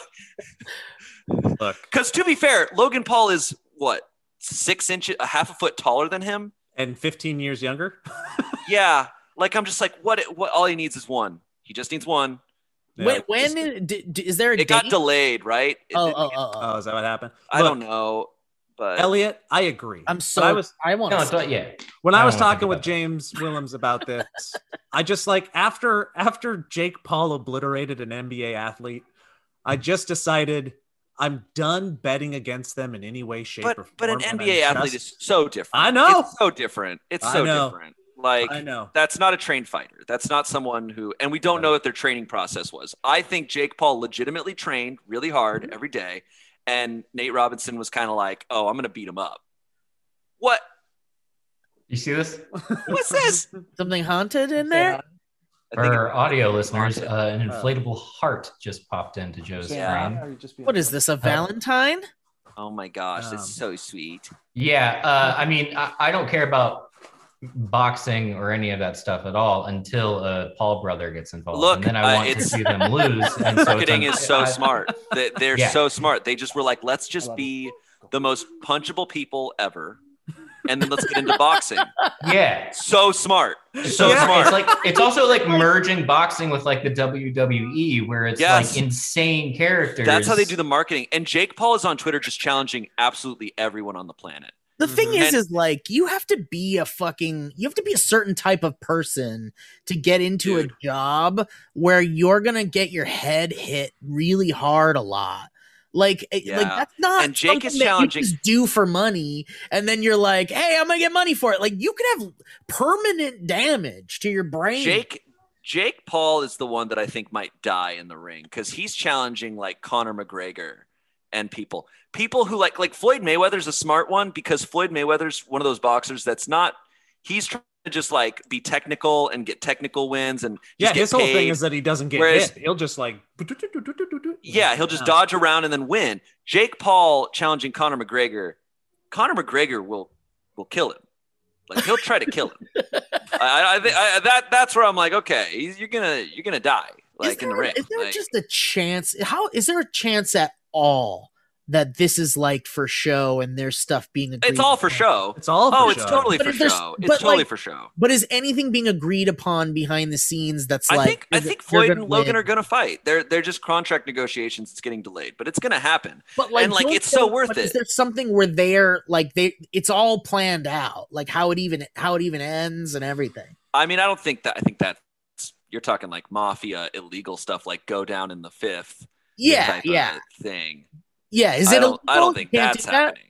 Look, Because to be fair, Logan Paul is what six inches, a half a foot taller than him. And 15 years younger. Yeah, like I'm just like, what? What? All he needs is one. He just needs one. When, when is, d- d- is there a It got delayed, right? Oh, didn't oh, get- oh, oh. Oh, is that what happened? I don't know, but Elliot, I agree. I'm But so. I was I want No, to. don't, yeah. when I I was don't wanna think talking with. James Willems about this. I just like after after Jake Paul obliterated an NBA athlete, I just decided I'm done betting against them in any way, shape, but or form. but an and I NBA athlete is so different. I know. It's so different. It's so different. Like I know. that's not a trained fighter. That's not someone who, and we don't know what their training process was. I think Jake Paul legitimately trained really hard Mm-hmm. every day, and Nate Robinson was kind of like, "Oh, I'm gonna beat him up." What? You see this? What's this? Something haunted in there? I For our audio listeners, uh, an inflatable heart just popped into Joe's Yeah. frame. What is this? A Valentine? Oh my gosh, Um, that's so sweet. Yeah, uh, I mean, I, I don't care about boxing or any of that stuff at all until a Paul brother gets involved, Look, and then I uh, want to see them lose. And so Marketing is so I- smart. They, they're Yeah. so smart. They just were like, let's just be the most punchable people ever, and then let's get into boxing. Yeah, So smart. So yeah, smart. It's like it's also like merging boxing with like the WWE, where it's Yes. like insane characters. That's how they do the marketing. And Jake Paul is on Twitter just challenging absolutely everyone on the planet. The thing Mhm. is, And- is like you have to be a fucking, you have to be a certain type of person to get into Dude. a job where you're gonna get your head hit really hard a lot. Like, it- like that's not. And Jake is that challenging- just do for money, and then you're like, "Hey, I'm gonna get money for it." Like, you could have permanent damage to your brain. Jake Jake Paul is the one that I think might die in the ring because he's challenging like Conor McGregor and people. People who like like Floyd Mayweather's a smart one because Floyd Mayweather's one of those boxers that's not he's just like be technical and get technical wins and Yeah, get his whole thing is that he doesn't get Whereas- hit. He'll just like Yeah, he'll just dodge around and then win. Jake Paul challenging Conor McGregor. Conor McGregor will will kill him. Like he'll try to kill him. I, I, thi- I that that's where I'm like, okay, he's, you're gonna you're gonna die like is in the ring. is there Like, just a chance? How is there a chance at all that this is like for show and there's stuff being agreed? it's all for upon? show. It's all. Oh, for it's show. totally But for show. It's totally like, for show. But is anything being agreed upon behind the scenes that's I like? think I think Floyd and Logan win? are gonna fight. They're they're just contract negotiations. It's getting delayed, but it's gonna happen. But like, and, like, it's so they- worth but Is it. there something where they're like they? It's all planned out, like how it even how it even ends and everything. I mean, I don't think that. I think that you're talking like mafia illegal stuff, like go down in the fifth. Yeah, type of yeah, thing. Yeah. Is I it? don't, I don't think You can't that's do that? happening.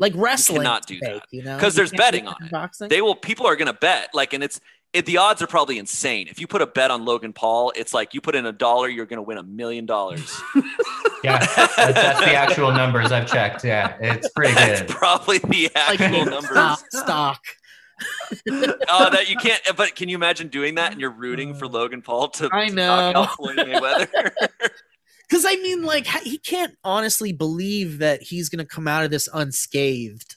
Like wrestling, cannot do fake, that. you know, because there's betting on it. Boxing. They will. People are gonna bet. Like, and it's it, the odds are probably insane. If you put a bet on Logan Paul, it's like you put in a dollar, you're going to win a million dollars. Yeah, that's, that's the actual numbers I've checked. Yeah, it's pretty That's good. probably the Like actual numbers. stock, stock. Oh, uh, that you can't. But can you imagine doing that and you're rooting for uh, Logan Paul to I to knock know. out Floyd Mayweather? Because I mean, like, he can't honestly believe that he's going to come out of this unscathed.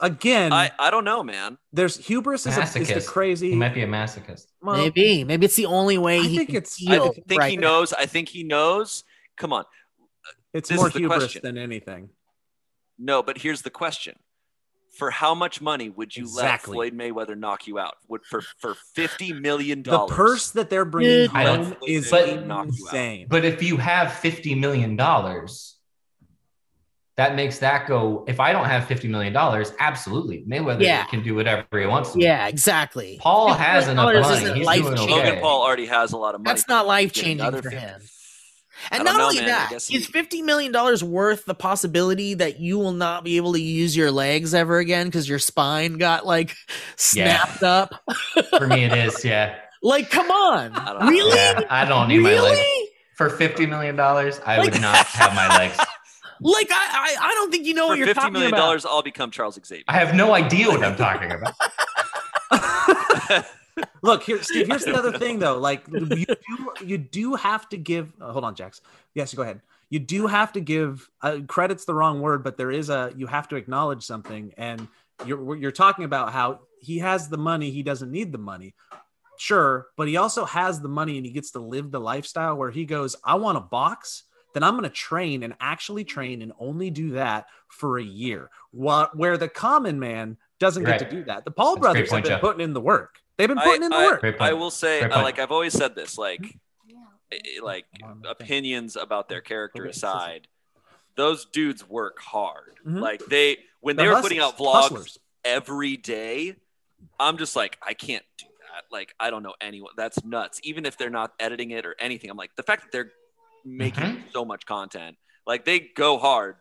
Again, I, I don't know, man. there's hubris is, a, is the crazy. He might be a masochist. well, maybe, maybe it's the only way I he think can it's- I think right he now. knows. I think he knows. Come on. It's this more hubris question. than anything. No, but here's the question. For how much money would you Exactly. let Floyd Mayweather knock you out? Would for for fifty million dollars? The purse that they're bringing Dude. I don't- home is but- insane. But if you have fifty million dollars, that makes that go. If I don't have fifty million dollars, absolutely, Mayweather Yeah. can do whatever he wants to. Yeah, exactly. Paul has enough money. He's doing okay. Logan Paul already has a lot of money. That's not life changing for 50. him. I And don't know, only man. I that, guess is he- fifty million dollars worth the possibility that you will not be able to use your legs ever again because your spine got like snapped up? For me, it is. Yeah. Like, come on, I don't really? Yeah. I don't need my legs for fifty million dollars. I Like- would not have my legs. Like, I, I, I don't think you know For what you're talking about. Fifty million dollars, I'll become Charles Xavier. I have no idea what I'm talking about. Look here, Steve. Here's the other thing, though. Like you do, you do have to give. uh, hold on, Jax. Yes, go ahead. You do have to give uh, credit's the wrong word, but there is a. You have to acknowledge something, and you're you're talking about how he has the money, he doesn't need the money. Sure, but he also has the money, and he gets to live the lifestyle where he goes, "I want a box." Then I'm going to train and actually train and only do that for a year. What where the common man doesn't get to do that. The Paul That's brothers have been putting in the work. They've been I- putting in the I- work. I will say, uh, like I've always said this, like, eh, like Mm-hmm. opinions about their character aside, those dudes work hard. Mhm. Like they, when They're they were putting out vlogs hustlers. every day, I'm just like, I can't do that. Like, I don't know anyone. That's nuts. Even if they're not editing it or anything, I'm like, the fact that they're making Mhm. so much content, like they go hard.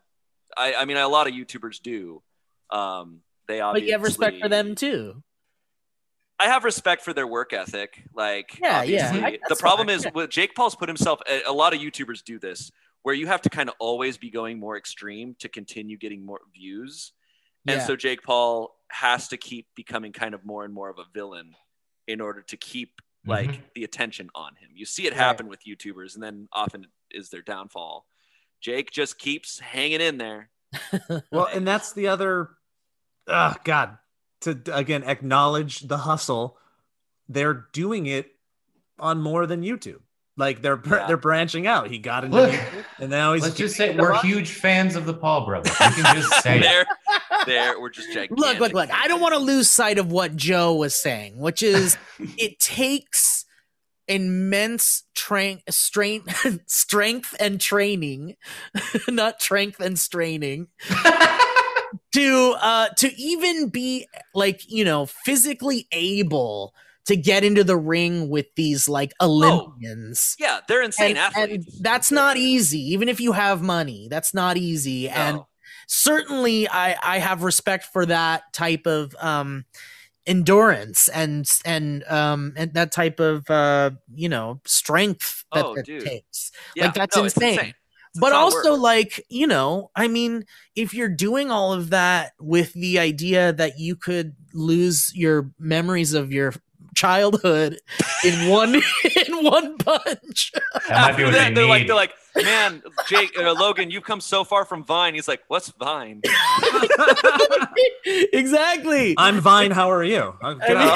I, I mean, a lot of YouTubers do. Um, they But you have respect for them too. I have respect for their work ethic. Like, Yeah, yeah. I- the problem fine, is yeah. with Jake Paul's put himself. A, a lot of YouTubers do this, where you have to kind of always be going more extreme to continue getting more views, and so Jake Paul has to keep becoming kind of more and more of a villain in order to keep like Mhm. the attention on him. You see it Right. happen with YouTubers, and then often is their downfall. Jake just keeps hanging in there. Well, and that's the other. Oh God, to again acknowledge the hustle. They're doing it on more than YouTube. Like they're Yeah. they're branching out. He got into Look, YouTube, and now he's Let's just say we're into huge fans of the Paul brothers. You can just say it. There, there, we're just gigantic. Look, look, look. I don't want to lose sight of what Joe was saying, which is it takes immense train strength strength and training not strength and straining to uh to even be like you know physically able to get into the ring with these like olympians. Yeah, they're insane and, and athletes. that's not easy. Even if you have money that's not easy. And certainly i i have respect for that type of um endurance and and um and that type of uh you know strength that Oh, it takes. Yeah, like that's no, insane. insane. But also like you know i mean if you're doing all of that with the idea that you could lose your memories of your childhood in one in one punch That After that, they they're like, they're like, man, Jake, uh, Logan, you've come so far from Vine. He's like, what's Vine? exactly I'm Vine. How are you? Uh, get I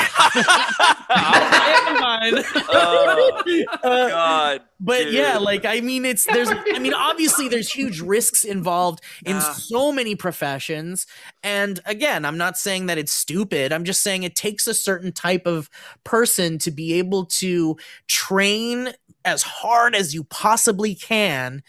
out. mean- oh Uh, God, but yeah like i mean it's there's i mean obviously there's huge risks involved in Yeah. so many professions and again i'm not saying that it's stupid i'm just saying it takes a certain type of person to be able to train as hard as you possibly can.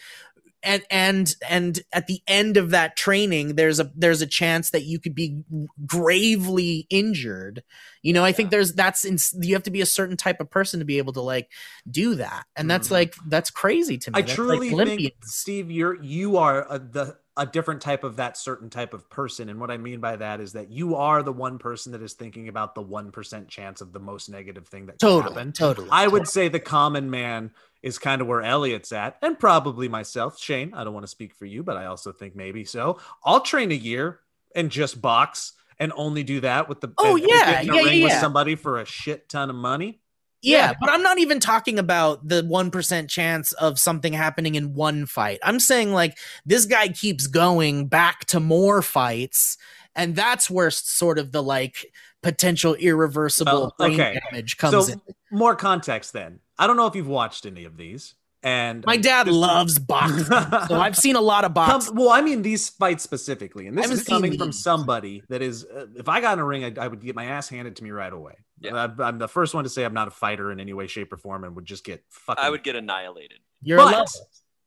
And and and at the end of that training there's a there's a chance that you could be gravely injured. You know i think there's that's in, you have to be a certain type of person to be able to like do that. And that's Mhm. like that's crazy to me. I That's truly like think Steve, you're you are a, the a different type of that certain type of person. And what I mean by that is that you are the one person that is thinking about the 1% chance of the most negative thing that can Totally, happen. totally. I would say the common man is kind of where Elliot's at, and probably myself. Shayne, I don't want to speak for you, but I also think maybe so. I'll train a year and just box and only do that with the Oh, yeah, get in a yeah, ring yeah, with somebody for a shit ton of money. Yeah, but I'm not even talking about the 1% chance of something happening in one fight. I'm saying like this guy keeps going back to more fights and that's where sort of the like potential irreversible Well, brain okay. damage comes so in. more context then. I don't know if you've watched any of these. And My dad Just- loves boxing. so I've seen a lot of boxing. well, I mean these fights specifically, and this is coming from somebody that is. Uh, if I got in a ring, I, I would get my ass handed to me right away. Yeah. I, I'm the first one to say I'm not a fighter in any way, shape, or form, and would just get fucking. I would get annihilated. You're but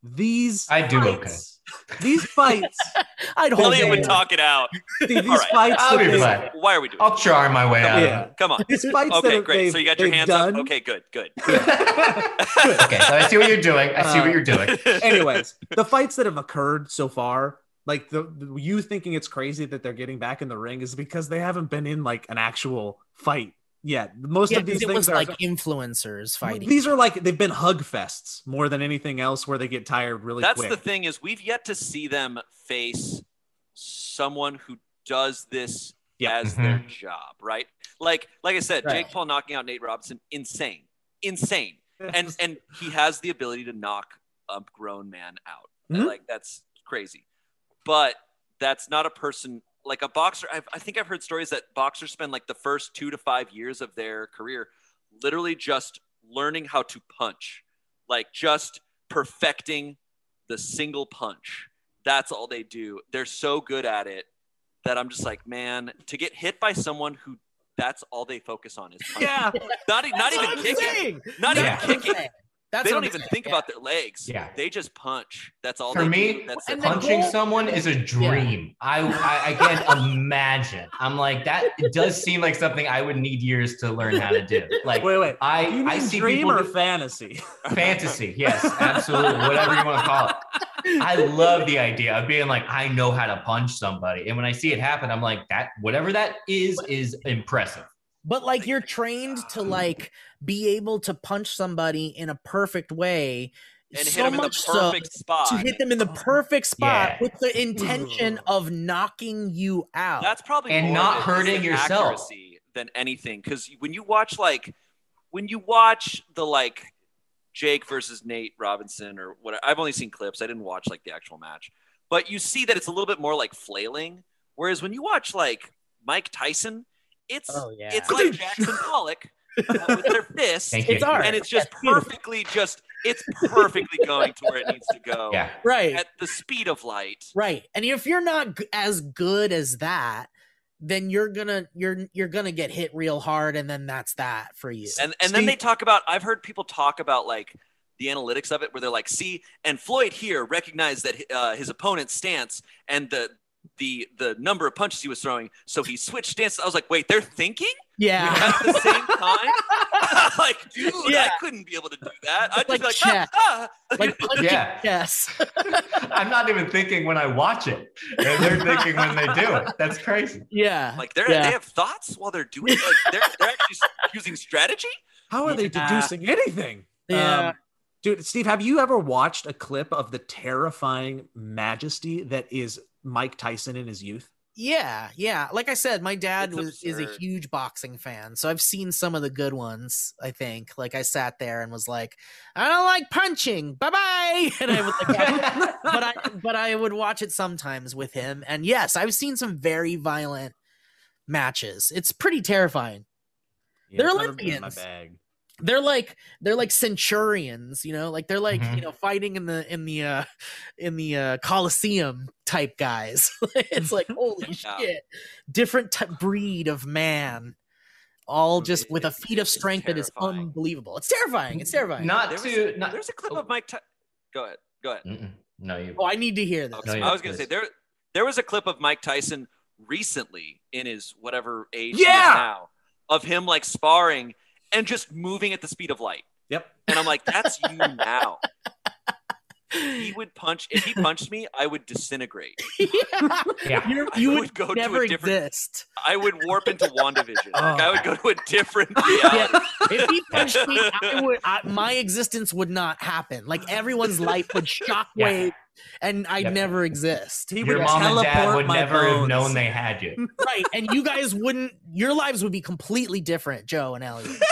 these. I do fights, These fights. I'd hold Elliot your would talk it out. these All right. fights. I'll that be they- fine. Why are we doing? I'll charm my way out. Yeah. Come on. These fights Okay, have- great. So you got your hands done. up. Okay, good, good. okay, so I see what you're doing. I see Uh, what you're doing. Anyways, the fights that have occurred so far, like the, the you thinking it's crazy that they're getting back in the ring, is because they haven't been in like an actual fight yet. Most Yeah, of these 'cause it things was are like influencers fighting. These are like they've been hug fests more than anything else, where they get tired really That's quick. the thing is we've yet to see them face someone who does this Yeah. as their job, right? Like like I said, Right. Jake Paul knocking out Nate Robinson, insane, insane, and and he has the ability to knock a grown man out. Mhm. Like that's crazy, but that's not a person like a boxer. I've, I think I've heard stories that boxers spend like the first two to five years of their career literally just learning how to punch, like just perfecting the single punch. That's all they do. They're so good at it that I'm just like, man, to get hit by someone who that's all they focus on is punching. yeah, Not, not even kicking. saying. Not Yeah. even That's what I'm kicking. Saying. That's they don't even think yeah. about their legs. Yeah. They just punch. That's all For they me, do. That's the Punching goal- someone is a dream. I, I I can't imagine. I'm like that. It does seem like something I would need years to learn how to do. Like wait, wait. I you mean I see dream people or do- fantasy? fantasy. Yes, absolutely. Whatever you want to call it. I love the idea of being like, I know how to punch somebody. And when I see it happen, I'm like, that whatever that is, is impressive. But like you're trained to um, like be able to punch somebody in a perfect way. and so hit them in the much so perfect spot. to hit them in the oh, perfect spot Yeah. with the intention of knocking you out. That's probably And more not of it is hurting the yourself. accuracy than anything. Because when you watch like when you watch the like Jake versus Nate Robinson or what I've only seen clips. I didn't watch like the actual match, but you see that it's a little bit more like flailing. Whereas when you watch like Mike Tyson, it's Oh, yeah. it's like Jackson Pollock uh, with their fists, Thank. It's art. and it's just It's beautiful. perfectly just it's perfectly going to where it needs to go Yeah. right. at the speed of light. Right. And if you're not g- as good as that, then you're gonna you're you're gonna get hit real hard, and then that's that for you. And and then they talk about I've heard people talk about like the analytics of it where they're like, see, and Floyd here recognized that uh, his opponent's stance and the the the number of punches he was throwing, so he switched stances. I was like, wait, they're thinking yeah. at the same time? like, dude, Yeah. I couldn't be able to do that. I'd Like just be like, chess. ah, ah. like punching Yeah. chess. I'm not even thinking when I watch it. And they're thinking when they do it. That's crazy. yeah. like they're Yeah. they have thoughts while they're doing it. Like they're they're actually using strategy. How are they Yeah. deducing anything? Yeah. Um, dude, Steve, have you ever watched a clip of the terrifying majesty that is Mike Tyson in his youth? Yeah, yeah. Like I said, my dad was is a huge boxing fan, so I've seen some of the good ones. I think, like I sat there and was like, "I don't like punching, bye bye," and I would like, but I but I would watch it sometimes with him. And yes, I've seen some very violent matches. It's pretty terrifying. They're it's never been Olympians. My bag. They're like they're like centurions, you know, like they're like Mhm. you know fighting in the in the uh in the uh Coliseum type guys. it's like holy Yeah. shit, different t- breed of man, all just with a feat of strength that is unbelievable. It's terrifying. It's terrifying. Not There was to not There's a clip oh, of Mike. Ty- go ahead. Go ahead. mm-mm. No, you oh, I need to hear this. Okay, yeah, I was gonna say there there was a clip of Mike Tyson recently in his whatever age he is Yeah! now of him like sparring and just moving at the speed of light. Yep. And I'm like, that's you now. he would punch. If he punched me, I would disintegrate. yeah. Yeah. You're, I would would, go to a different- exist. I would warp into WandaVision. Like, I would go to a different Yeah. If he punched me, I would, I, my existence would not happen. Like everyone's life would shockwave, and I'd Yep. never exist. He Your would mom and dad teleport would my never have known they had you. right, and you guys wouldn't. Your lives would be completely different, Joe and Elliot.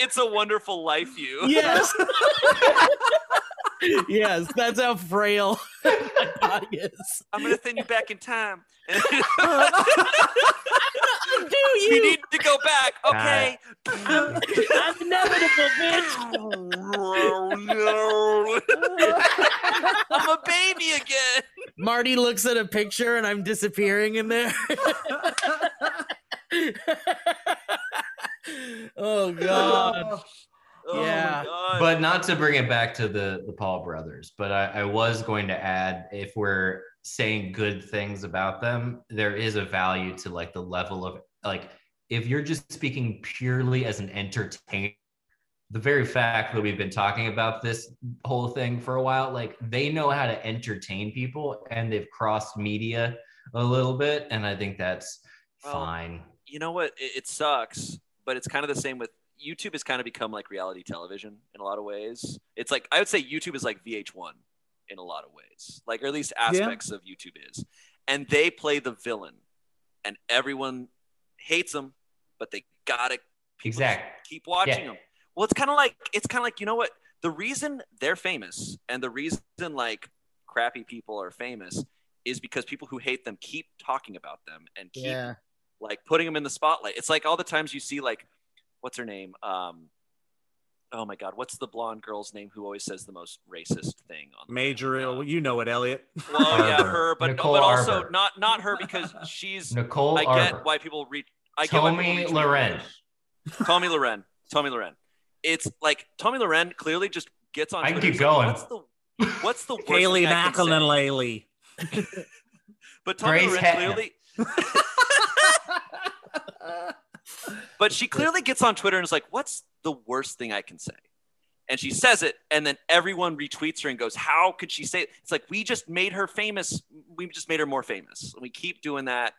It's a Wonderful Life, you. Yes. yes, that's how frail my body is. I'm gonna send you back in time. Do you you? need to go back. Okay. I'm, I'm inevitable, bitch. oh no. I'm a baby again. Marty looks at a picture and I'm disappearing in there. oh god. Oh. Oh Yeah. But not to bring it back to the the Paul brothers, but I, I was going to add if we're saying good things about them, there is a value to like the level of like if you're just speaking purely as an entertainer, the very fact that we've been talking about this whole thing for a while, like they know how to entertain people and they've crossed media a little bit, and I think that's Well, fine. you know what? It, it sucks, but it's kind of the same with YouTube. Has kind of become like reality television in a lot of ways. It's like I would say YouTube is like VH1 in a lot of ways, like or at least aspects of YouTube is, and they play the villain, and everyone hates them, but they gotta people just Exact. keep watching Yeah. them. Well, it's kind of like it's kind of like you know what? The reason they're famous and the reason like crappy people are famous is because people who hate them keep talking about them and keep Yeah. like putting them in the spotlight. It's like all the times you see like what's her name? Um oh my god, what's the blonde girl's name who always says the most racist thing on the Major, Uh, you know it, Elliot. well, yeah, her, but Nicole but also Arbour. not not her because she's Nicole I get Arbour. why people read. I get why people Tommy reach Loren. Tomi Lahren. Tomi Lahren. It's like Tomi Lahren clearly just gets on. I can Twitter keep and is like, going. What's the what's the worst Kaylee thing I can say?" McAllen But Tommy Grace Loren Hetman. clearly. but she clearly gets on Twitter and is like, "What's the worst thing I can say?" And she says it, and then everyone retweets her and goes, "How could she say it?" It's like we just made her famous. We just made her more famous. And we keep doing that,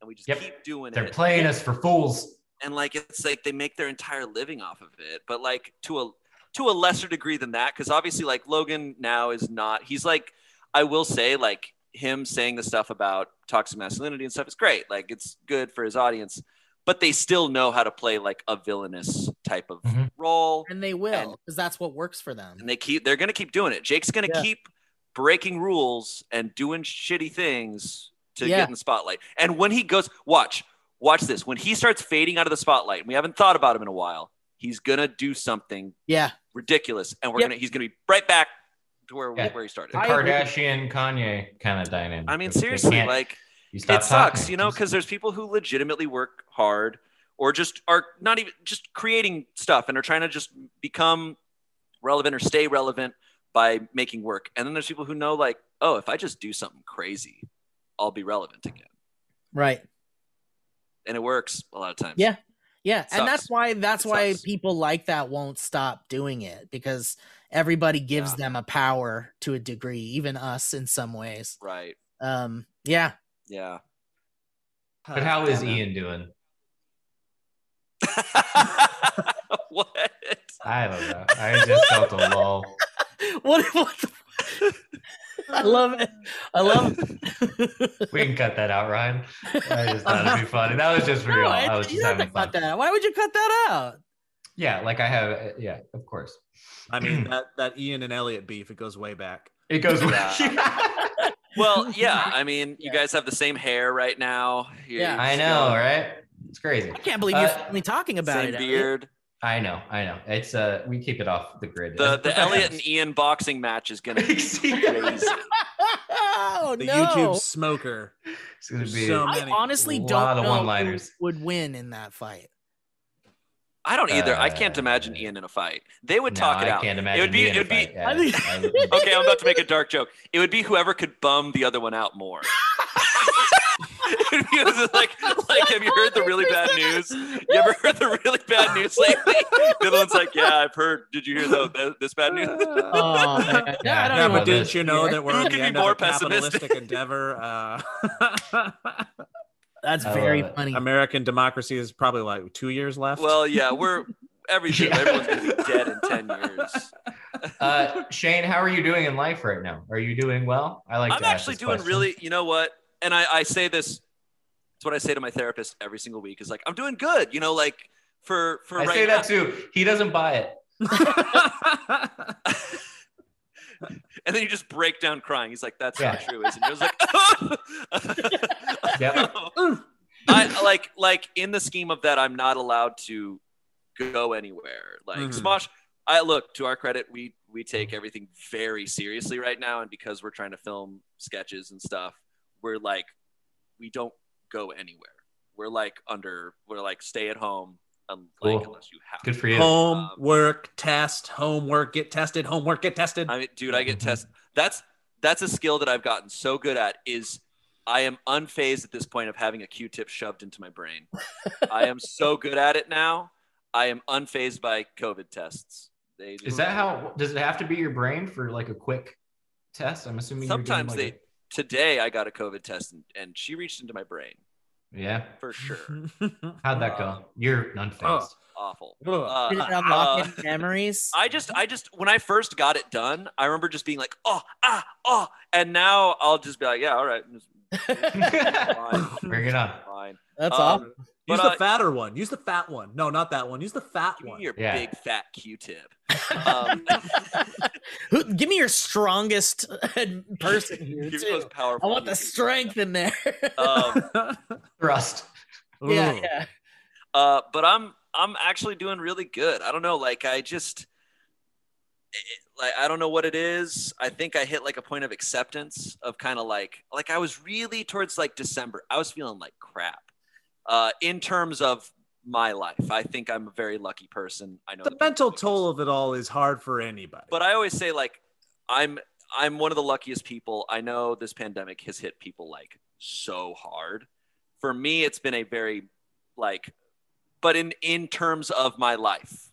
and we just Yep. keep doing it. They're playing us for fools. and like it's like they make their entire living off of it but like to a to a lesser degree than that because obviously like logan now is not he's like i will say like him saying the stuff about toxic masculinity and stuff is great like it's good for his audience but they still know how to play like a villainous type of Mhm. role And they will, because that's what works for them. and they keep they're gonna keep doing it jake's gonna Yeah. keep breaking rules and doing shitty things to Yeah. get in the spotlight and when he goes watch watch this when he starts fading out of the spotlight and we haven't thought about him in a while he's gonna do something Yeah. ridiculous and we're Yep. gonna he's gonna be right back to where, Yeah. where he started The Kardashian Kanye kind of dynamic. i mean seriously like you stop it sucks talking. you know because there's people who legitimately work hard or just are not even just creating stuff and are trying to just become relevant or stay relevant by making work and then there's people who know like oh if i just do something crazy i'll be relevant again Right. and it works a lot of times Yeah. Yeah, and that's why that's It why sucks. people like that won't stop doing it because everybody gives Yeah. them a power to a degree, even us in some ways. right Um, yeah. Yeah But how is Ian doing? what I don't know. I just felt a lull. What, what the, I love it. I love it. We can cut that out, Ryan. I just thought it'd be funny. That was just for No, y'all. I- I was just having fun. that. Why would you cut that out? Yeah, like I have. Yeah, of course. I mean that that Ian and Elliot beef. It goes way back. It goes. way. Yeah. Well yeah i mean you guys have the same hair right now You- Yeah. I know, go- right? It's crazy. I can't believe you're Uh, finally talking about same it. beard I know. I know. It's uh, we keep it off the grid. the As the elliot and ian boxing match is gonna be crazy oh The no! YouTube smoker. It's gonna be. So I many- honestly lot don't of know who one-liners. would win in that fight. I don't either i can't Uh, imagine ian in a fight they would no, talk it I out can't imagine. it would be me it would be. Yeah, I think- I would- okay i'm about to make a dark joke it would be whoever could bum the other one out more It's like, like, have you heard the really bad news? You ever heard the really bad news lately? The other one's like, yeah, I've heard. Did you hear the, the this bad news? Oh, man. Yeah, I don't Yeah, even but didn't this. you know that we're Who on could the be end more of a pessimistic? capitalistic endeavor? Uh, That's very love it. funny. American democracy is probably like two years left. Well, yeah, we're everything. Yeah. Everyone's gonna be dead in ten years. Uh, Shayne, how are you doing in life right now? Are you doing well? I like. I'm to actually doing question. really. You know what? And I, I say this. It's what I say to my therapist every single week. Is like, I'm doing good. You know, like for for I right say now. that too. He doesn't buy it. and then you just break down crying. He's like, "That's Yeah. not true, isn't it?" I was like, Yep. I like like in the scheme of that, I'm not allowed to go anywhere. Like Mhm. Smosh, I look to our credit, we we take everything very seriously right now, and because we're trying to film sketches and stuff, we're like, we don't go anywhere. We're like under, we're like stay at home, um, like Cool. unless you have. Good for you. homework, test, homework, get tested, homework, get tested. I mean, dude, I get Mhm. tested. That's that's a skill that I've gotten so good at. Is I am unfazed at this point of having a Q-tip shoved into my brain. I am so good at it now. I am unfazed by COVID tests. They Is that how? Does it have to be your brain for like a quick test? I'm assuming. Sometimes you're doing like Today I got a COVID test and, and she reached into my brain a- yeah. for sure. How'd that go? You're unfazed. Awful. Uh, Did it uh, unlock any memories? I just, I just, when I first got it done, I remember just being like, oh, ah, oh, and now I'll just be like, yeah, all right, fine, Bring it on. fine. That's Um, awesome. But, Use the uh, fatter one. Use the fat one. No, not that one. Use the fat Give me one. your Yeah. big fat Q-tip. Um, Who, give me your strongest person here your too. most I want the strength in there. Um, Thrust. yeah, yeah. uh, but I'm I'm actually doing really good. I don't know, like I just it- like I don't know what it is. I think I hit like a point of acceptance of kind of like like I was really towards like December. I was feeling like crap. Uh, in terms of my life, I think I'm a very lucky person. I know The mental toll of it all is hard for anybody. but I always say like I'm I'm one of the luckiest people. I know this pandemic has hit people like so hard. For me, it's been a very like, but in in terms of my life,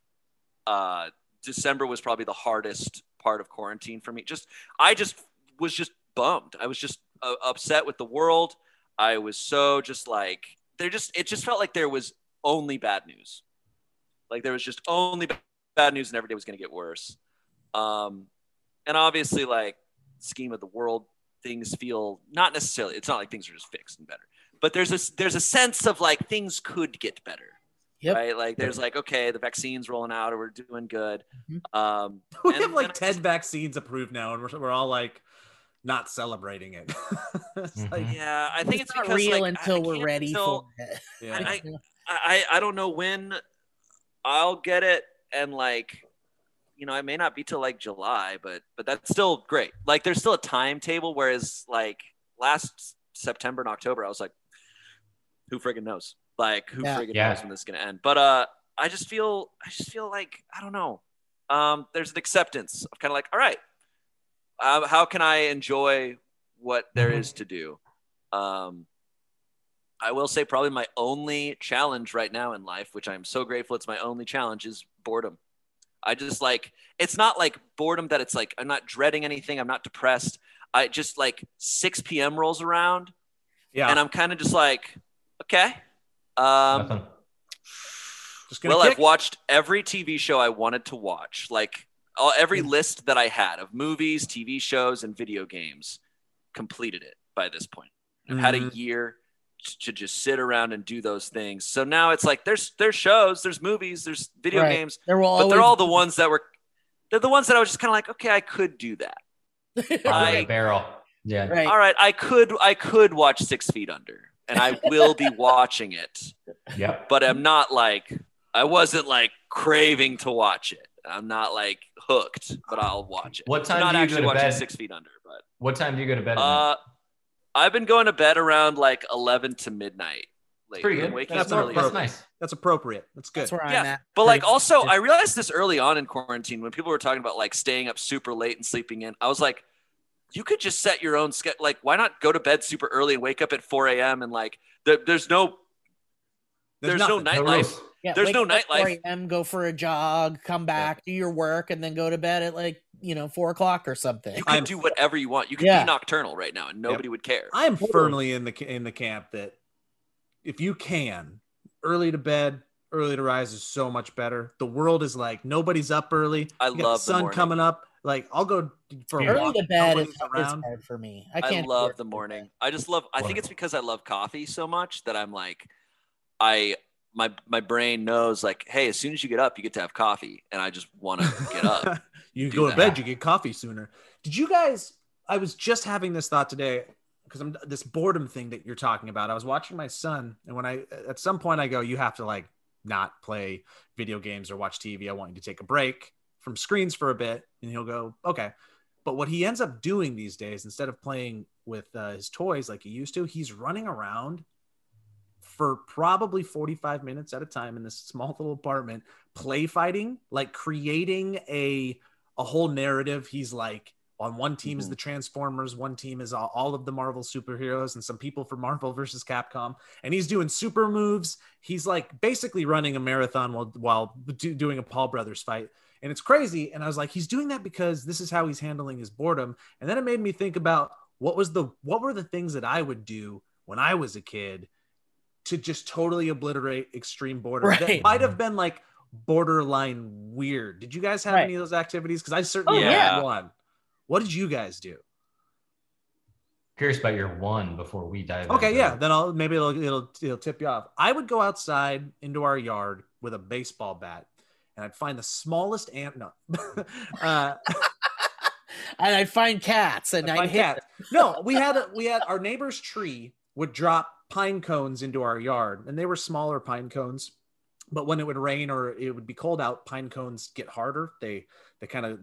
uh, December was probably the hardest part of quarantine for me. Just I just was just bummed. I was just uh, upset with the world. I was so just like there just it just felt like there was only bad news. Like there was just only bad news and every day was going to get worse. Um, and obviously, like scheme of the world, things feel not necessarily. It's not like things are just fixed and better, but there's a there's a sense of like things could get better. Yep. Right. Like there's like okay, the vaccine's rolling out, or we're doing good. Mhm. Um, we and- have like and I 10 just- vaccines approved now, and we're, we're all like not celebrating it. it's Mhm. like, yeah, I think it's, it's, not because, real like, until I we're ready until- for it. yeah. I, I I don't know when I'll get it, and like, you know, it may not be till like July, but but that's still great. Like, there's still a timetable. Whereas like last September and October, I was like, who friggin' knows? Like, who Yeah. friggin' Yeah. knows when this is gonna end? But uh, I just feel I just feel like I don't know. Um, there's an acceptance of kind of like, all right, uh, how can I enjoy what there Mhm. is to do? Um, I will say probably my only challenge right now in life, which I'm so grateful it's my only challenge, is boredom. I just like it's not like boredom that it's like I'm not dreading anything, I'm not depressed. I just like 6 p.m. rolls around yeah. and I'm kind of just like, okay. Um, just gonna well, kick. I've watched every TV show I wanted to watch, like all, every Hmm. list that I had of movies, TV shows, and video games. Completed it by this point. I've had a Mhm. year to just sit around and do those things. So now it's like there's there's shows, there's movies, there's video Right. games, There will but they're all the ones that were they're the ones that I was just kind of like, okay, I could do that. Bottom of the I- barrel. Yeah. right. All right, I could I could watch Six Feet Under, and I will be watching it. Yep. but I'm not like I wasn't like craving to watch it. I'm not like hooked, but I'll watch it. What time I'm not do you actually go to watching bed? Six Feet Under, but What time do you go to bed? uh, I've been going to bed around like 11 to midnight. Lately. Pretty good. Waking That's, up early. that's appropriate. nice. That's appropriate. That's good. That's where I'm Yeah, at. But like also. I realized this early on in quarantine when people were talking about like staying up super late and sleeping in. I was like, you could just set your own schedule. Like, why not go to bed super early and wake up at 4 a.m. and like, there, there's no, there's, no nothing. nightlife. Rules. Yeah, There's wake no up at 4 a.m., go for a jog, come back, do your work, and then go to bed at like you know four o'clock or something. You can I'm- do whatever you want. You can Yeah. be nocturnal right now, and nobody would care. I am Totally. firmly in the in the camp that if you can, early to bed, early to rise is so much better. The world is like nobody's up early. I You got love the the sun morning. coming up. Like I'll go for a Early walk. to bed is, is around. hard for me. I I, can't. do love the morning. I just love. I think it's because I love coffee so much that I'm like, I my my brain knows like, hey, as soon as you get up, you get to have coffee, and I just want to get up. you go to bed, you get coffee sooner. Did you guys? I was just having this thought today because I'm this boredom thing that you're talking about. I was watching my son, and when I at some point I go, you have to like not play video games or watch TV. I want you to take a break from screens for a bit, and he'll go, okay. But what he ends up doing these days, instead of playing with uh, his toys like he used to, he's running around for probably 45 minutes at a time in this small little apartment, play fighting, like creating a a whole narrative. He's like on one team is Mhm. the Transformers, one team is all, all of the Marvel superheroes, and some people from Marvel versus Capcom. And he's doing super moves. He's like basically running a marathon while while do, doing a Paul Brothers fight. And it's crazy. And I was like, he's doing that because this is how he's handling his boredom. And then it made me think about what was the what were the things that I would do when I was a kid to just totally obliterate extreme boredom. That might have been like borderline weird. Did you guys have Right. any of those activities? Because I certainly Oh, had yeah. one. What did you guys do? Curious about your one before we dive. Okay, into yeah. it. Then I'll maybe it'll it'll it'll tip you off. I would go outside into our yard with a baseball bat, and I'd find the smallest ant. No, uh, and I'd find cats and I'd I'd find hit cats. No, we had a, we had our neighbor's tree would drop pine cones into our yard, and they were smaller pine cones. But when it would rain or it would be cold out, pine cones get harder. They they kind of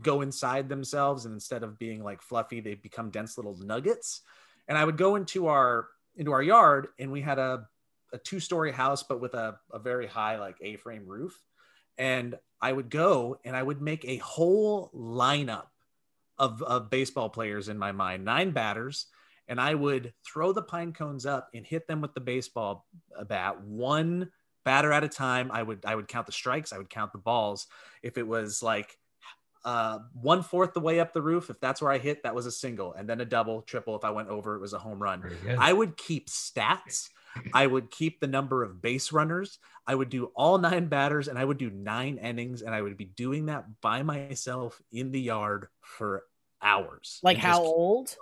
go inside themselves, and instead of being like fluffy, they become dense little nuggets. And I would go into our into our yard, and we had a a two story house, but with a, a very high like A frame roof. And I would go and I would make a whole lineup of, of baseball players in my mind, nine batters, and I would throw the pine cones up and hit them with the baseball bat one batter at a time. I would I would count the strikes, I would count the balls. If it was like uh, one fourth the way up the roof, if that's where I hit, that was a single, and then a double, triple. If I went over, it was a home run. I would keep stats. I would keep the number of base runners. I would do all nine batters and I would do nine innings. And I would be doing that by myself in the yard for hours. like how just- old?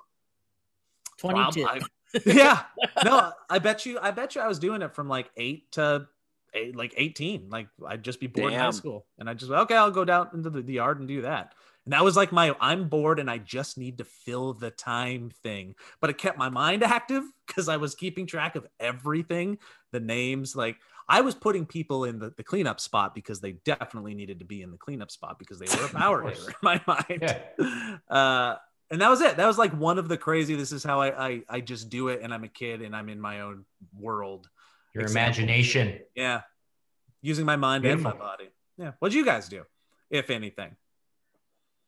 Twenty two. Prob- I- yeah. No, I bet you, I bet you I was doing it from like eight to eight, like 18. Like I'd just be bored in high school. And I just, okay, I'll go down into the, the yard and do that. And that was like my I'm bored and I just need to fill the time thing. But it kept my mind active because I was keeping track of everything, the names. Like I was putting people in the, the cleanup spot because they definitely needed to be in the cleanup spot because they were a power hitter in my mind. Yeah. Uh, and that was it. That was like one of the crazy. This is how I, I I just do it, and I'm a kid, and I'm in my own world. Your example. imagination. Yeah, using my mind and my body. Yeah. What do you guys do, if anything?